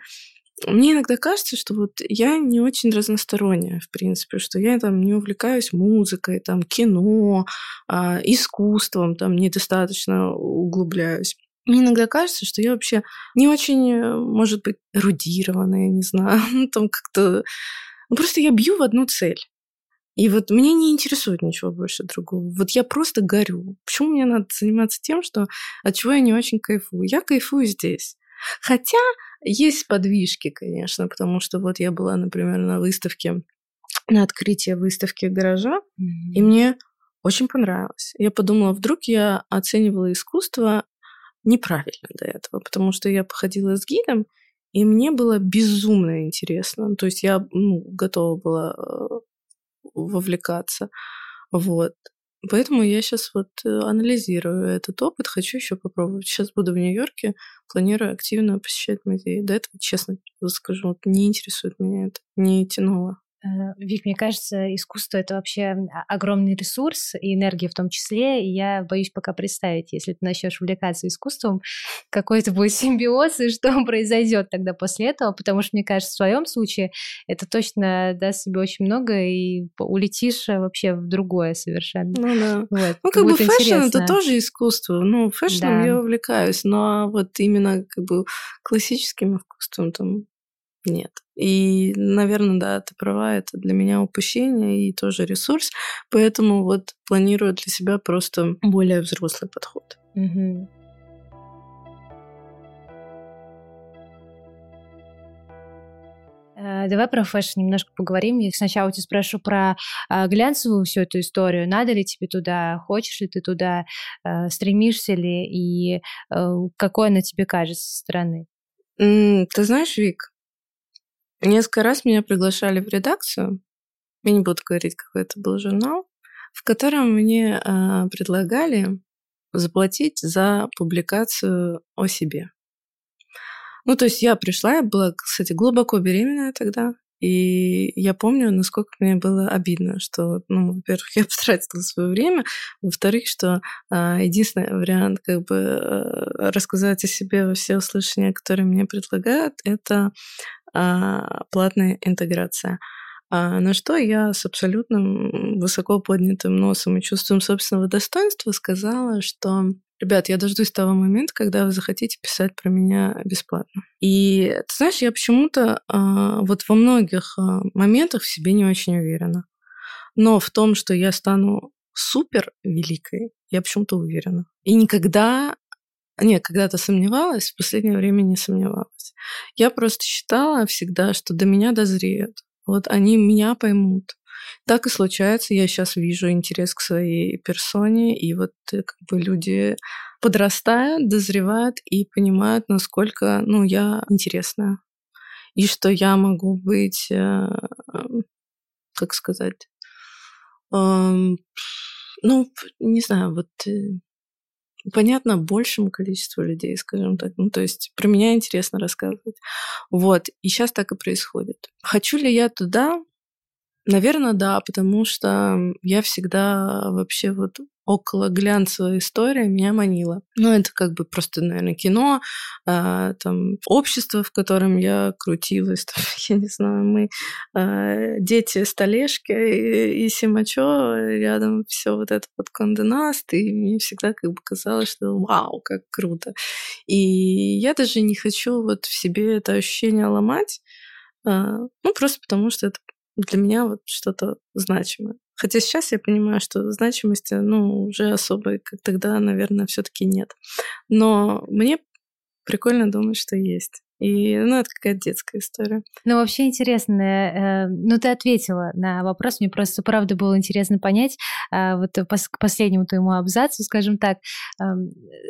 мне иногда кажется, что вот я не очень разносторонняя, в принципе, что я там не увлекаюсь музыкой, там, кино, а, искусством, там, недостаточно углубляюсь. Мне иногда кажется, что я вообще не очень, э, может быть, эрудированная, не знаю, ну, там как-то... Ну, просто я бью в одну цель. И вот меня не интересует ничего больше другого. Вот я просто горю. Почему мне надо заниматься тем, что от чего я не очень кайфую? Я кайфую здесь. Хотя есть подвижки, конечно, потому что вот я была, например, на выставке, на открытии выставки гаража, mm-hmm. и мне очень понравилось. Я подумала, вдруг я оценивала искусство неправильно до этого, потому что я походила с гидом, и мне было безумно интересно. То есть я ну, готова была э, вовлекаться. Вот. Поэтому я сейчас вот э, анализирую этот опыт, хочу еще попробовать. Сейчас буду в Нью-Йорке, планирую активно посещать музеи. До этого, честно скажу, вот не интересует меня это, не тянуло. Э, Вик, мне кажется, искусство — это вообще огромный ресурс, и энергия в том числе, и я боюсь пока представить, если ты начнешь увлекаться искусством, какой это будет симбиоз, и что произойдет тогда после этого, потому что, мне кажется, в своем случае это точно даст себе очень много, и улетишь вообще в другое совершенно. Ну да. Вот. Ну как бы fashion это тоже искусство. Ну, fashion ом да. я увлекаюсь, но вот именно как бы классическим искусством там нет. И, наверное, да, ты права, это для меня упущение и тоже ресурс. Поэтому вот планирую для себя просто более взрослый подход. Угу. Давай про fashion немножко поговорим. Я сначала тебя спрошу про э, глянцевую всю эту историю. Надо ли тебе туда, хочешь ли ты туда, э, стремишься ли, и какой она тебе кажется со стороны? Ты знаешь, Вик, Несколько раз меня приглашали в редакцию, я не буду говорить, какой это был журнал, в котором мне э, предлагали заплатить за публикацию о себе. Ну, то есть я пришла, я была, кстати, глубоко беременная тогда, и я помню, насколько мне было обидно, что, ну, во-первых, я потратила свое время, во-вторых, что э, единственный вариант как бы э, рассказать о себе во все услышания, которые мне предлагают, это а, платная интеграция. А на что я с абсолютным высоко поднятым носом и чувством собственного достоинства сказала, что Ребят, я дождусь того момента, когда вы захотите писать про меня бесплатно. И ты знаешь, я почему-то э, вот во многих э, моментах в себе не очень уверена. Но в том, что я стану супер великой, я почему-то уверена. И никогда нет, когда-то сомневалась, в последнее время не сомневалась. Я просто считала всегда, что до меня дозреют. Вот они меня поймут. Так и случается. Я сейчас вижу интерес к своей персоне, и вот э, как бы люди подрастают, дозревают и понимают, насколько, ну, я интересная. И что я могу быть, э, как сказать, ну, не знаю, вот э, понятно большему количеству людей, скажем так. Ну, то есть про меня интересно рассказывать. Вот. И сейчас так и происходит. Хочу ли я туда? Наверное, да, потому что я всегда вообще вот около глянцевая история меня манила. Ну, это как бы просто, наверное, кино, а, там, общество, в котором я крутилась, там, я не знаю, мы а, дети столешки и, и Симачо, рядом все вот это под конденаст, и мне всегда как бы казалось, что вау, как круто. И я даже не хочу вот в себе это ощущение ломать, а, ну, просто потому что это для меня вот что-то значимое. Хотя сейчас я понимаю, что значимости, ну, уже особой, как тогда, наверное, все таки нет. Но мне прикольно думать, что есть. И, ну, это какая-то детская история. Ну, вообще интересно. Э, ну, ты ответила на вопрос. Мне просто, правда, было интересно понять, э, вот к последнему твоему абзацу, скажем так, э,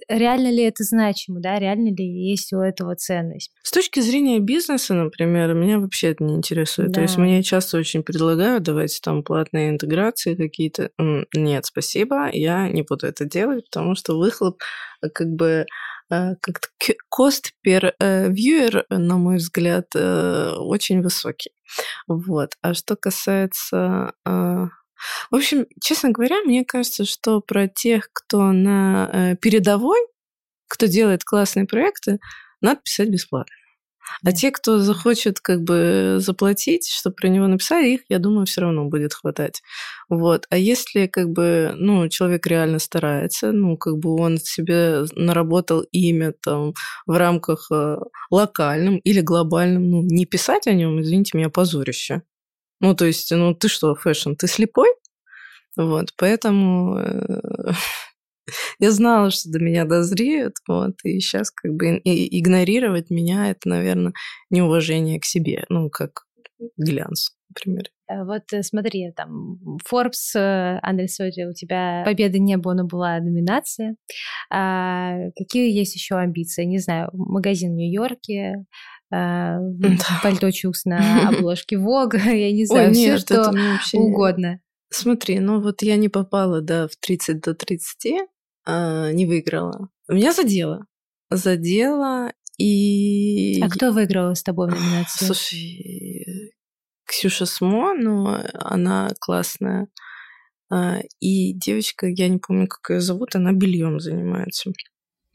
реально ли это значимо, да, реально ли есть у этого ценность? С точки зрения бизнеса, например, меня вообще это не интересует. Да. То есть мне часто очень предлагают, давайте там платные интеграции какие-то. Нет, спасибо, я не буду это делать, потому что выхлоп как бы Э, как-то cost per э, viewer, на мой взгляд, э, очень высокий. Вот. А что касается... В общем, честно говоря, мне кажется, что про тех, кто на передовой, кто делает классные проекты, надо писать бесплатно. А те, кто захочет как бы заплатить, чтобы про него написали, их, я думаю, все равно будет хватать. Вот. А если как бы, ну, человек реально старается, ну, как бы он себе наработал имя там в рамках э, локальном или глобальном, ну, не писать о нем, извините меня, позорище. Ну, то есть, ну, ты что, fashion, ты слепой? Вот, поэтому э, я знала, что до меня дозреют, вот, и сейчас как бы игнорировать меня, это, наверное, неуважение к себе, ну, как глянц, например. Э, вот э, смотри, там, Forbes, э, Андрей Соди, у тебя победы не было, но была номинация. А какие есть еще амбиции? Не знаю, магазин в Нью-Йорке, а, да. пальто Чукс на обложке Вога, я не знаю, все что угодно. Смотри, ну вот я не попала, да, в 30 до 30, а, не выиграла. Меня задело. Задело, и... А кто выиграл с тобой в номинации? Слушай, Ксюша Смо, но она классная. А, и девочка, я не помню, как ее зовут, она бельем занимается.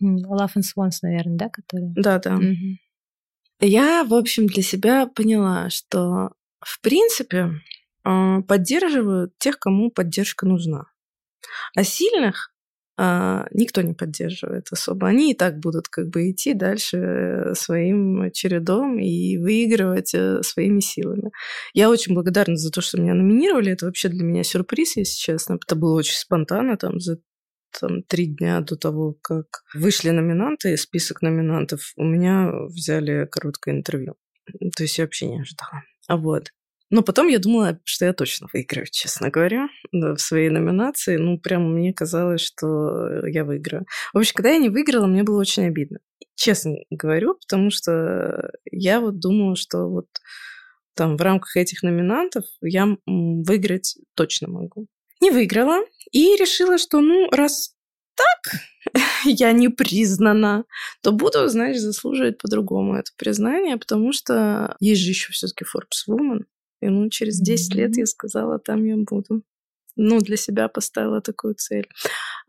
Love and Swans, наверное, да, которая? Да, да. Угу. Я, в общем, для себя поняла, что, в принципе, поддерживают тех, кому поддержка нужна. А сильных а, никто не поддерживает особо. Они и так будут как бы идти дальше своим чередом и выигрывать э, своими силами. Я очень благодарна за то, что меня номинировали. Это вообще для меня сюрприз, если честно. Это было очень спонтанно, там, за там, три дня до того, как вышли номинанты, список номинантов, у меня взяли короткое интервью. То есть я вообще не ожидала. А вот. Но потом я думала, что я точно выиграю, честно говоря, да, в своей номинации. Ну, прям мне казалось, что я выиграю. В общем, когда я не выиграла, мне было очень обидно. Честно говорю, потому что я вот думала, что вот там в рамках этих номинантов я выиграть точно могу. Не выиграла и решила, что ну, раз так я не признана, то буду, знаешь, заслуживать по-другому это признание, потому что есть же еще все-таки Forbes Woman, и ну, через 10 mm-hmm. лет я сказала, там я буду. Ну, для себя поставила такую цель.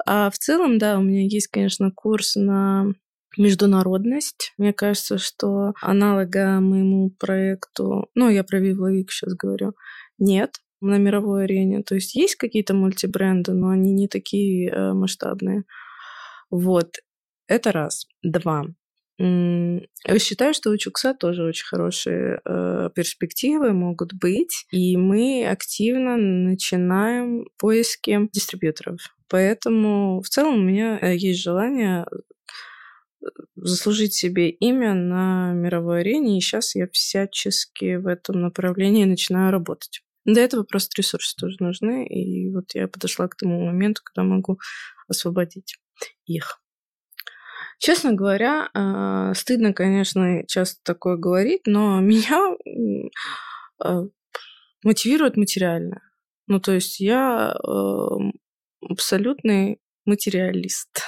А в целом, да, у меня есть, конечно, курс на международность. Мне кажется, что аналога моему проекту, ну, я про Вивловик сейчас говорю, нет на мировой арене. То есть есть какие-то мультибренды, но они не такие э, масштабные. Вот. Это раз. Два. Я считаю, что у Чукса тоже очень хорошие э, перспективы могут быть, и мы активно начинаем поиски дистрибьюторов. Поэтому в целом у меня э, есть желание э, заслужить себе имя на мировой арене, и сейчас я всячески в этом направлении начинаю работать. Для этого просто ресурсы тоже нужны, и вот я подошла к тому моменту, когда могу освободить их. Честно говоря, а, стыдно, конечно, часто такое говорить, но меня а, мотивирует материально. Ну, то есть я эм, абсолютный материалист.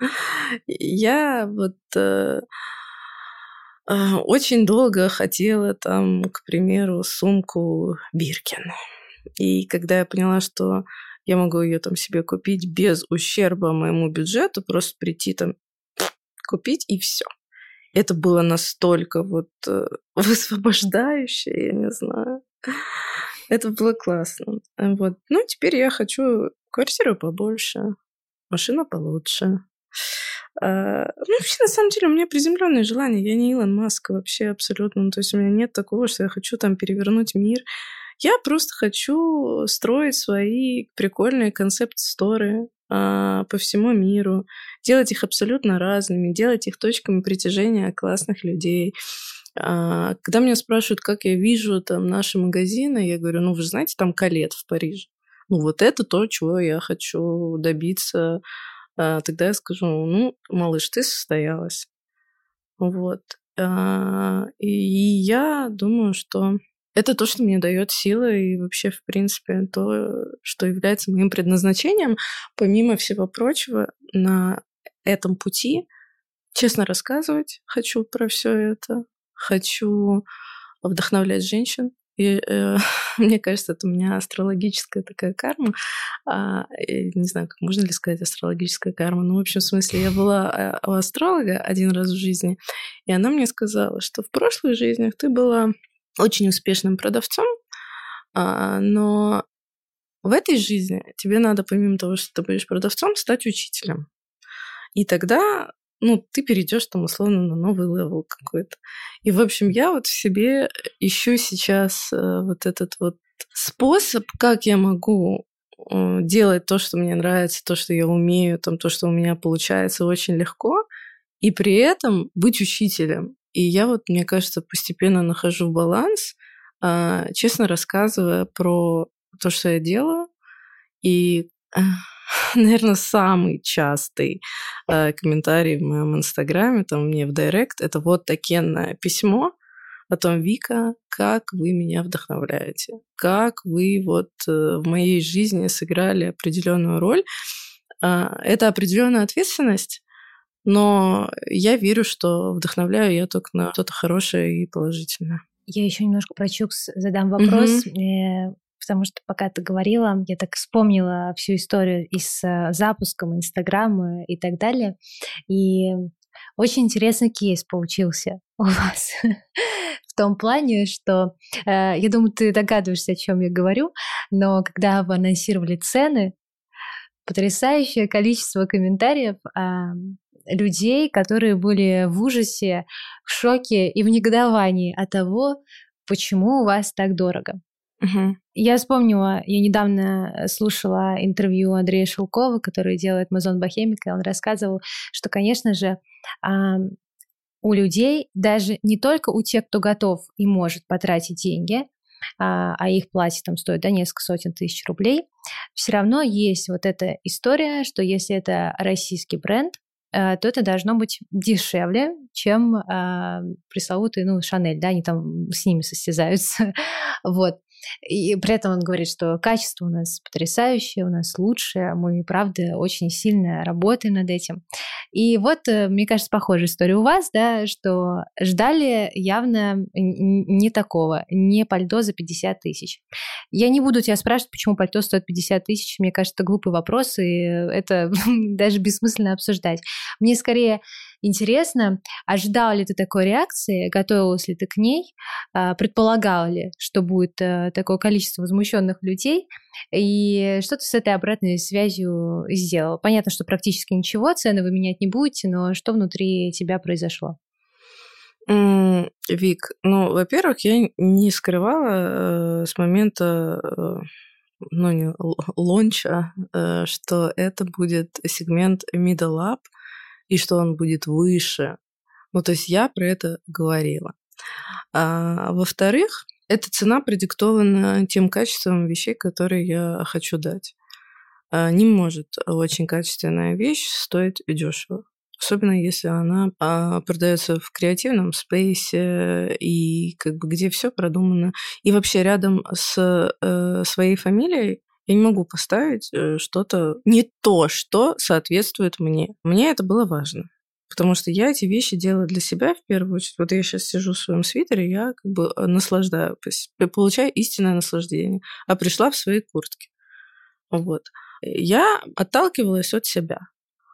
Я вот э, а, очень долго хотела там, к примеру, сумку Биркин. И когда я поняла, что я могу ее там себе купить без ущерба моему бюджету, просто прийти там купить, и все. Это было настолько вот э, высвобождающе, я не знаю. Это было классно. Вот. Ну, теперь я хочу квартиру побольше, машину получше. А, ну, вообще, на самом деле, у меня приземленное желание. Я не Илон Маск вообще абсолютно. Ну, то есть у меня нет такого, что я хочу там перевернуть мир. Я просто хочу строить свои прикольные концепт-сторы, а, по всему миру, делать их абсолютно разными, делать их точками притяжения классных людей. А, когда меня спрашивают, как я вижу там наши магазины, я говорю, ну вы же знаете, там Калет в Париже. Ну вот это то, чего я хочу добиться. А, тогда я скажу, ну, малыш, ты состоялась. Вот. И я думаю, что это то, что мне дает силы и вообще, в принципе, то, что является моим предназначением. Помимо всего прочего, на этом пути честно рассказывать хочу про все это, хочу вдохновлять женщин. И, э, мне кажется, это у меня астрологическая такая карма. А, не знаю, как можно ли сказать астрологическая карма. Ну, в общем, в смысле, я была а, у астролога один раз в жизни, и она мне сказала, что в прошлых жизнях ты была очень успешным продавцом, а, но в этой жизни тебе надо, помимо того, что ты будешь продавцом, стать учителем. И тогда ну, ты перейдешь там условно на новый level какой-то. И, в общем, я вот в себе ищу сейчас э, вот этот вот способ, как я могу э, делать то, что мне нравится, то, что я умею, там, то, что у меня получается очень легко, и при этом быть учителем. И я вот, мне кажется, постепенно нахожу баланс, а, честно рассказывая про то, что я делаю. И, наверное, самый частый а, комментарий в моем инстаграме, там мне в директ, это вот такенное письмо, о том, Вика, как вы меня вдохновляете, как вы вот э, в моей жизни сыграли определенную роль. А, это определенная ответственность, но я верю, что вдохновляю я только на что-то хорошее и положительное. Я еще немножко про Чукс задам вопрос. Mm-hmm потому что пока ты говорила, я так вспомнила всю историю и с э, запуском Инстаграма и так далее. И очень интересный кейс получился у вас в том плане, что э, я думаю, ты догадываешься, о чем я говорю, но когда вы анонсировали цены, потрясающее количество комментариев э, людей, которые были в ужасе, в шоке и в негодовании от того, почему у вас так дорого. Угу. Я вспомнила, я недавно слушала интервью Андрея Шелкова, который делает Amazon Bohemic, и он рассказывал, что, конечно же, у людей, даже не только у тех, кто готов и может потратить деньги, а, а их платье там стоит да, несколько сотен тысяч рублей, все равно есть вот эта история, что если это российский бренд, то это должно быть дешевле, чем э, пресловутый, ну, Шанель, да, они там с ними состязаются, вот. И при этом он говорит, что качество у нас потрясающее, у нас лучшее, мы, правда, очень сильно работаем над этим. И вот, э, мне кажется, похожая история у вас, да, что ждали явно не такого, не пальто за 50 тысяч. Я не буду тебя спрашивать, почему пальто стоит 50 тысяч, мне кажется, это глупый вопрос, и это даже бессмысленно обсуждать. Мне скорее Интересно, ожидал ли ты такой реакции, готовилась ли ты к ней, а, предполагал ли, что будет э, такое количество возмущенных людей, и что ты с этой обратной связью сделал? Понятно, что практически ничего, цены вы менять не будете, но что внутри тебя произошло? Вик, ну, во-первых, я не скрывала э, с момента э, ну, не лонча, э, что это будет сегмент middle up, и что он будет выше. Ну, то есть я про это говорила. А, во-вторых, эта цена продиктована тем качеством вещей, которые я хочу дать. А, не может очень качественная вещь стоить дешево. Особенно если она а, продается в креативном спейсе и как бы где все продумано. И вообще рядом с э, своей фамилией я не могу поставить э, что-то не то, что соответствует мне. Мне это было важно. Потому что я эти вещи делаю для себя в первую очередь. Вот я сейчас сижу в своем свитере, я как бы э, наслаждаю, получаю истинное наслаждение. А пришла в своей куртке. Вот. Я отталкивалась от себя.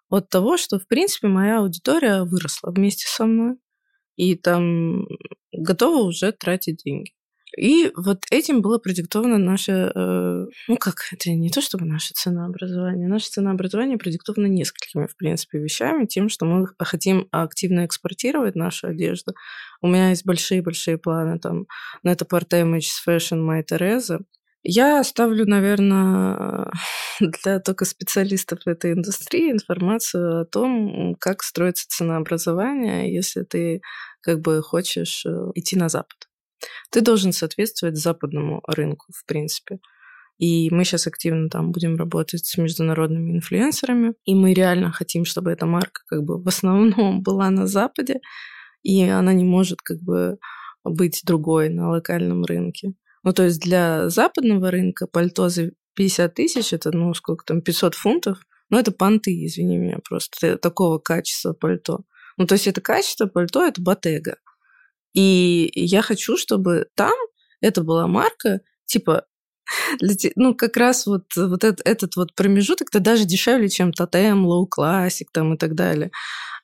От того, что, в принципе, моя аудитория выросла вместе со мной. И там готова уже тратить деньги. И вот этим было продиктовано наше, э, ну как, это не то чтобы наше ценообразование. Наше ценообразование продиктовано несколькими, в принципе, вещами. Тем, что мы хотим активно экспортировать нашу одежду. У меня есть большие-большие планы там на это part-time Fashion My Teresa. Я оставлю, наверное, для только специалистов этой индустрии информацию о том, как строится ценообразование, если ты как бы хочешь э, идти на Запад. Ты должен соответствовать западному рынку, в принципе. И мы сейчас активно там будем работать с международными инфлюенсерами. И мы реально хотим, чтобы эта марка как бы в основном была на Западе, и она не может как бы быть другой на локальном рынке. Ну, то есть для западного рынка пальто за 50 тысяч, это, ну, сколько там, 500 фунтов, ну, это понты, извини меня, просто такого качества пальто. Ну, то есть это качество пальто, это ботега. И я хочу, чтобы там это была марка, типа, ну, как раз вот, вот этот, этот вот промежуток, это даже дешевле, чем Тотем, Low Classic там и так далее.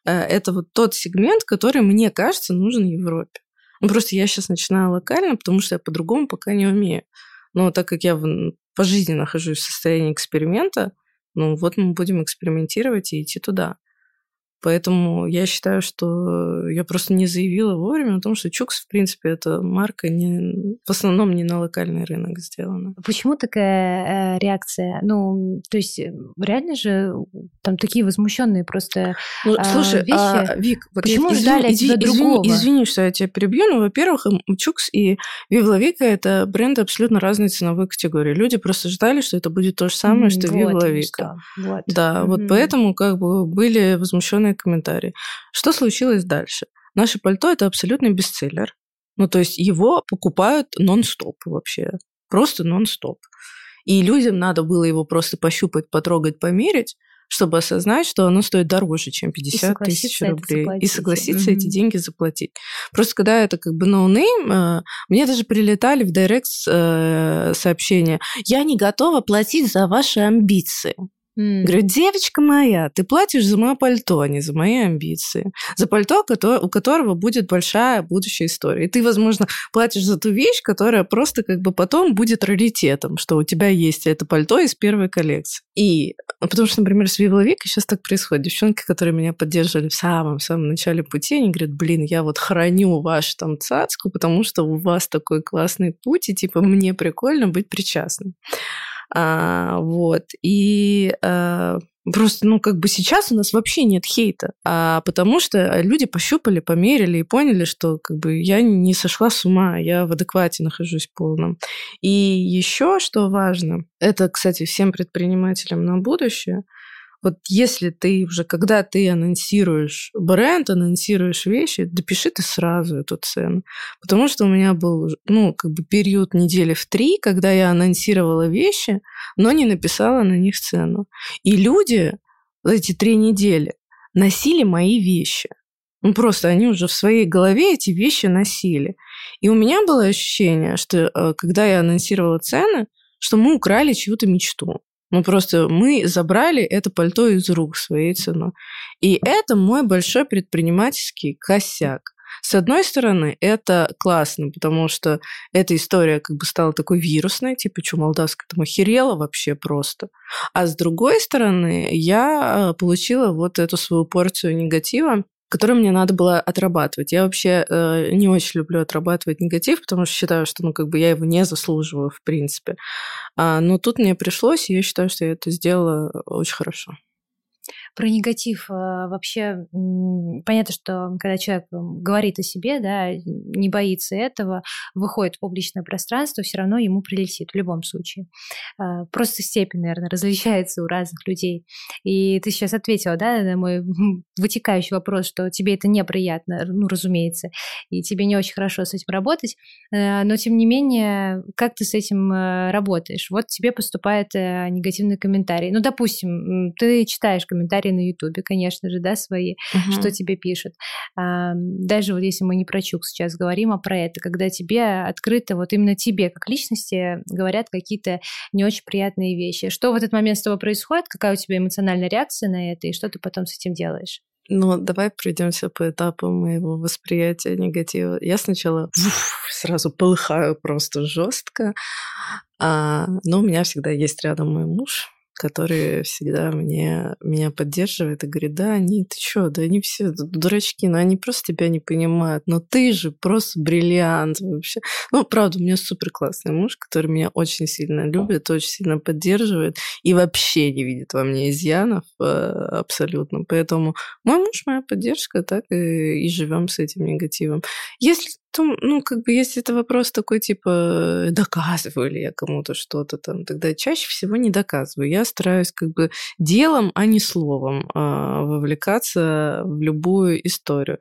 Э, это вот тот сегмент, который, мне кажется, нужен Европе. Ну, просто я сейчас начинаю локально, потому что я по-другому пока не умею. Но так как я в, по жизни нахожусь в состоянии эксперимента, ну вот мы будем экспериментировать и идти туда. Поэтому я считаю, что я просто не заявила вовремя о том, что Чукс, в принципе, это марка не, в основном не на локальный рынок сделана. Почему такая э, реакция? Ну, то есть э, реально же там такие возмущенные просто ну, э, слушай, вещи. А, Вик, вот почему я, ждали извини, от тебя извини, другого? Извини, что я тебя перебью, но, во-первых, Чукс и Вивла Вика это бренды абсолютно разной ценовой категории. Люди просто ждали, что это будет то же самое, mm, что вот, Вивла Вика. Вот. Да, mm-hmm. вот поэтому как бы были возмущенные комментарии. Что случилось дальше? Наше пальто – это абсолютный бестселлер. Ну, то есть его покупают нон-стоп вообще. Просто нон-стоп. И людям надо было его просто пощупать, потрогать, померить, чтобы осознать, что оно стоит дороже, чем 50 тысяч рублей. И согласиться mm-hmm. эти деньги заплатить. Просто когда это как бы no-name, э, мне даже прилетали в direct э, сообщения, я не готова платить за ваши амбиции. Mm. Говорю, девочка моя, ты платишь за мое пальто, а не за мои амбиции. За пальто, у которого будет большая будущая история. И ты, возможно, платишь за ту вещь, которая просто как бы потом будет раритетом, что у тебя есть это пальто из первой коллекции. И потому что, например, с Viva Week сейчас так происходит. Девчонки, которые меня поддерживали в самом-самом начале пути, они говорят, блин, я вот храню вашу там цацку, потому что у вас такой классный путь, и типа мне прикольно быть причастным. А, вот. И а, Просто, ну, как бы сейчас у нас вообще нет хейта, а потому что люди пощупали, померили и поняли, что как бы я не сошла с ума, я в адеквате нахожусь полном. И еще что важно, это, кстати, всем предпринимателям на будущее, вот если ты уже, когда ты анонсируешь бренд, анонсируешь вещи, допиши ты сразу эту цену. Потому что у меня был, ну, как бы период недели в три, когда я анонсировала вещи, но не написала на них цену. И люди эти три недели носили мои вещи. Ну, просто они уже в своей голове эти вещи носили. И у меня было ощущение, что э, когда я анонсировала цены, что мы украли чью-то мечту. Ну, просто мы забрали это пальто из рук своей ценой. И это мой большой предпринимательский косяк. С одной стороны, это классно, потому что эта история как бы стала такой вирусной, типа, что молдавская там охерела вообще просто. А с другой стороны, я э, получила вот эту свою порцию негатива, который мне надо было отрабатывать. Я вообще э, не очень люблю отрабатывать негатив, потому что считаю, что ну, как бы я его не заслуживаю, в принципе. А, но тут мне пришлось, и я считаю, что я это сделала очень хорошо. Про негатив э, вообще понятно, что когда человек говорит о себе, да, не боится этого, выходит в публичное пространство, все равно ему прилетит в любом случае. Э, просто степень, наверное, различается у разных людей. И ты сейчас ответила, да, на мой вытекающий вопрос, что тебе это неприятно, ну, разумеется, и тебе не очень хорошо с этим работать, э, но тем не менее, как ты с этим работаешь? Вот тебе поступает негативный комментарий. Ну, допустим, ты читаешь комментарии на Ютубе, конечно же, да, свои, угу. что тебе пишут. Даже вот если мы не про Чук сейчас говорим, а про это, когда тебе открыто, вот именно тебе, как личности, говорят какие-то не очень приятные вещи. Что в этот момент с тобой происходит, какая у тебя эмоциональная реакция на это, и что ты потом с этим делаешь? Ну, давай пройдемся по этапу моего восприятия негатива. Я сначала уф, сразу полыхаю просто жестко, а, но у меня всегда есть рядом мой муж, который всегда мне, меня поддерживает и говорит, да, они, ты чё, да они все дурачки, но они просто тебя не понимают, но ты же просто бриллиант вообще. Ну, правда, у меня супер классный муж, который меня очень сильно любит, очень сильно поддерживает и вообще не видит во мне изъянов э, абсолютно. Поэтому мой муж, моя поддержка, так и, и живем с этим негативом. Если том, ну, как бы, если это вопрос такой, типа, доказываю ли я кому-то что-то там, тогда чаще всего не доказываю. Я стараюсь как бы делом, а не словом а, вовлекаться в любую историю.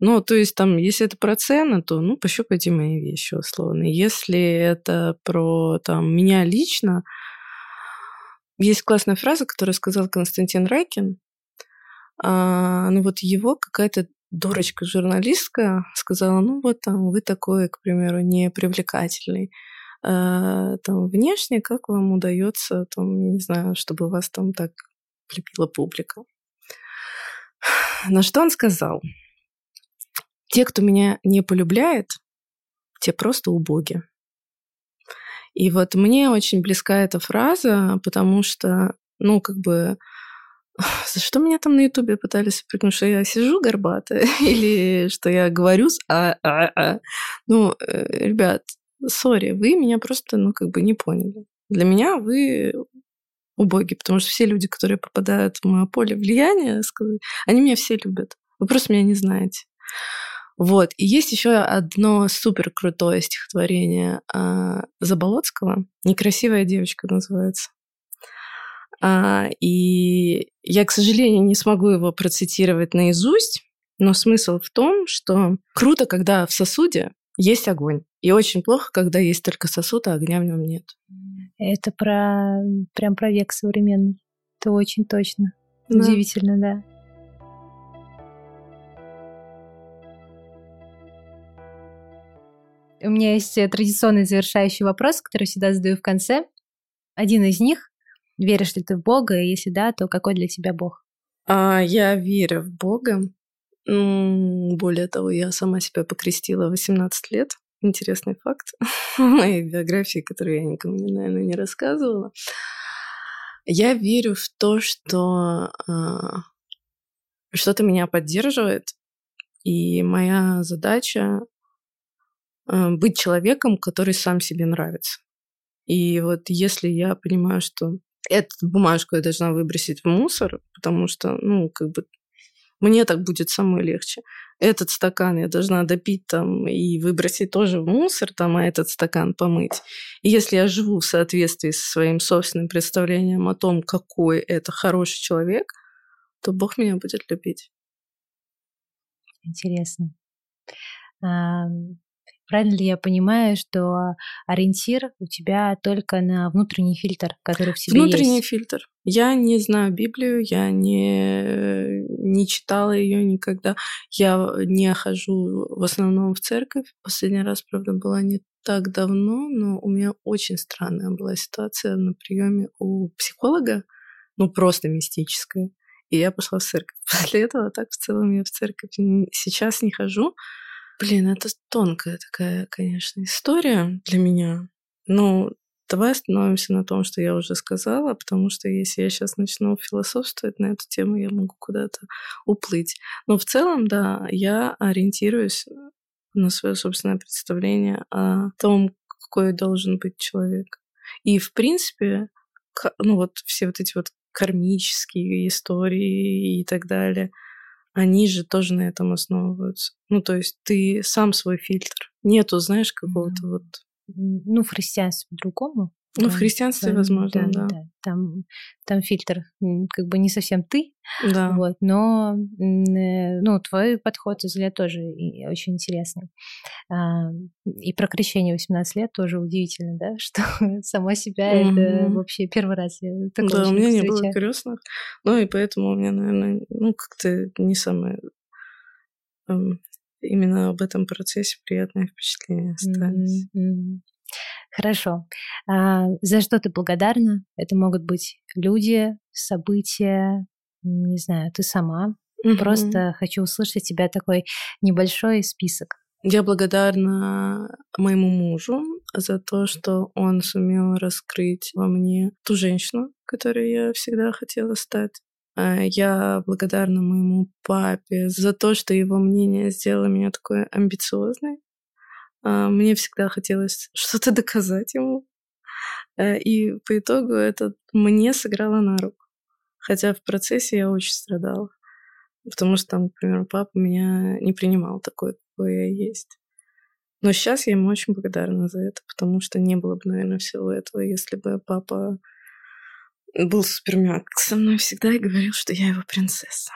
Ну, то есть там, если это про цены, то, ну, пощупайте мои вещи, условно. Если это про, там, меня лично, есть классная фраза, которую сказал Константин Райкин, а, ну вот его какая-то дурочка-журналистка сказала, ну вот там вы такой, к примеру, непривлекательный. А, там внешне как вам удается, там, не знаю, чтобы вас там так любила публика. На что он сказал? Те, кто меня не полюбляет, те просто убоги. И вот мне очень близка эта фраза, потому что, ну, как бы за что меня там на Ютубе пытались упрекнуть, что я сижу горбатая или что я говорю с а а а Ну, э, ребят, сори, вы меня просто, ну, как бы не поняли. Для меня вы убоги, потому что все люди, которые попадают в мое поле влияния, они меня все любят. Вы просто меня не знаете. Вот. И есть еще одно супер крутое стихотворение а, Заболоцкого. Некрасивая девочка называется. А, и я, к сожалению, не смогу его процитировать наизусть, но смысл в том, что круто, когда в сосуде есть огонь. И очень плохо, когда есть только сосуд, а огня в нем нет. Это про прям про век современный. Это очень точно. Да. Удивительно, да. У меня есть э, традиционный завершающий вопрос, который всегда задаю в конце. Один из них. Веришь ли ты в Бога? И если да, то какой для тебя Бог? А, я верю в Бога. Более того, я сама себя покрестила 18 лет. Интересный факт моей биографии, которую я никому, наверное, не рассказывала. Я верю в то, что э, что-то меня поддерживает, и моя задача э, быть человеком, который сам себе нравится. И вот если я понимаю, что эту бумажку я должна выбросить в мусор, потому что, ну, как бы мне так будет самой легче. Этот стакан я должна допить там и выбросить тоже в мусор, там, а этот стакан помыть. И если я живу в соответствии со своим собственным представлением о том, какой это хороший человек, то Бог меня будет любить. Интересно. Правильно ли я понимаю, что ориентир у тебя только на внутренний фильтр, который в тебе внутренний есть? фильтр. Я не знаю Библию, я не, не читала ее никогда. Я не хожу в основном в церковь. Последний раз, правда, была не так давно, но у меня очень странная была ситуация на приеме у психолога, ну просто мистическая. И я пошла в церковь. После этого так в целом я в церковь сейчас не хожу. Блин, это тонкая такая, конечно, история для меня. Но давай остановимся на том, что я уже сказала, потому что если я сейчас начну философствовать на эту тему, я могу куда-то уплыть. Но в целом, да, я ориентируюсь на свое собственное представление о том, какой должен быть человек. И, в принципе, ну вот все вот эти вот кармические истории и так далее — они же тоже на этом основываются. Ну, то есть ты сам свой фильтр. Нету, знаешь, какого-то вот... Ну, христианстве по-другому. Ну, в христианстве, да, возможно, да. да. да. Там, там фильтр как бы не совсем ты, да. вот, но э, ну, твой подход, взгляд тоже очень интересный. А, и про крещение 18 лет тоже удивительно, да, что сама себя угу. это вообще первый раз я такой Да, у меня не было крестных, ну и поэтому у меня, наверное, ну как-то не самое эм, именно об этом процессе приятное впечатление остались. Mm-hmm. Хорошо. А, за что ты благодарна? Это могут быть люди, события, не знаю, ты сама. Mm-hmm. Просто хочу услышать тебя такой небольшой список. Я благодарна моему мужу за то, что он сумел раскрыть во мне ту женщину, которой я всегда хотела стать. А, я благодарна моему папе за то, что его мнение сделало меня такой амбициозной. А, мне всегда хотелось что-то доказать ему. Э, и по итогу это мне сыграло на руку. Хотя в процессе я очень страдала. Потому что, там, например, папа меня не принимал такой, какой я есть. Но сейчас я ему очень благодарна за это, потому что не было бы, наверное, всего этого, если бы папа был супермяк со мной всегда и говорил, что я его принцесса.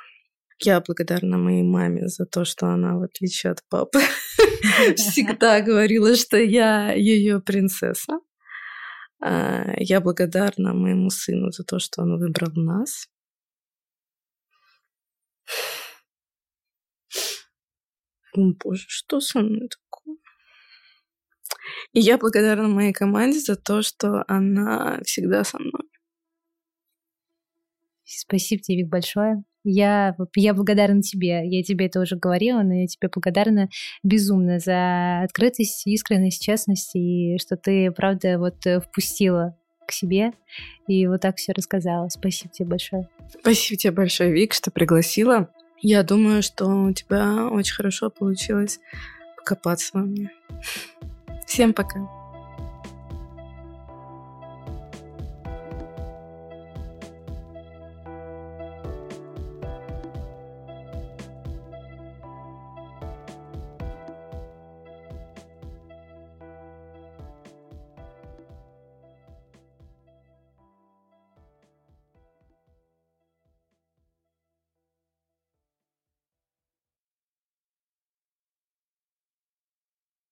Я благодарна моей маме за то, что она, в отличие от папы, всегда говорила, что я ее принцесса. А, я благодарна моему сыну за то, что он выбрал нас. О, боже, что со мной такое? И я благодарна моей команде за то, что она всегда со мной. Спасибо тебе, Вик, большое. Я, я благодарна тебе. Я тебе это уже говорила, но я тебе благодарна безумно за открытость, искренность, честность и что ты, правда, вот э, впустила к себе и вот так все рассказала. Спасибо тебе большое. Спасибо тебе большое, Вик, что пригласила. Я думаю, что у тебя очень хорошо получилось покопаться во мне. Всем пока.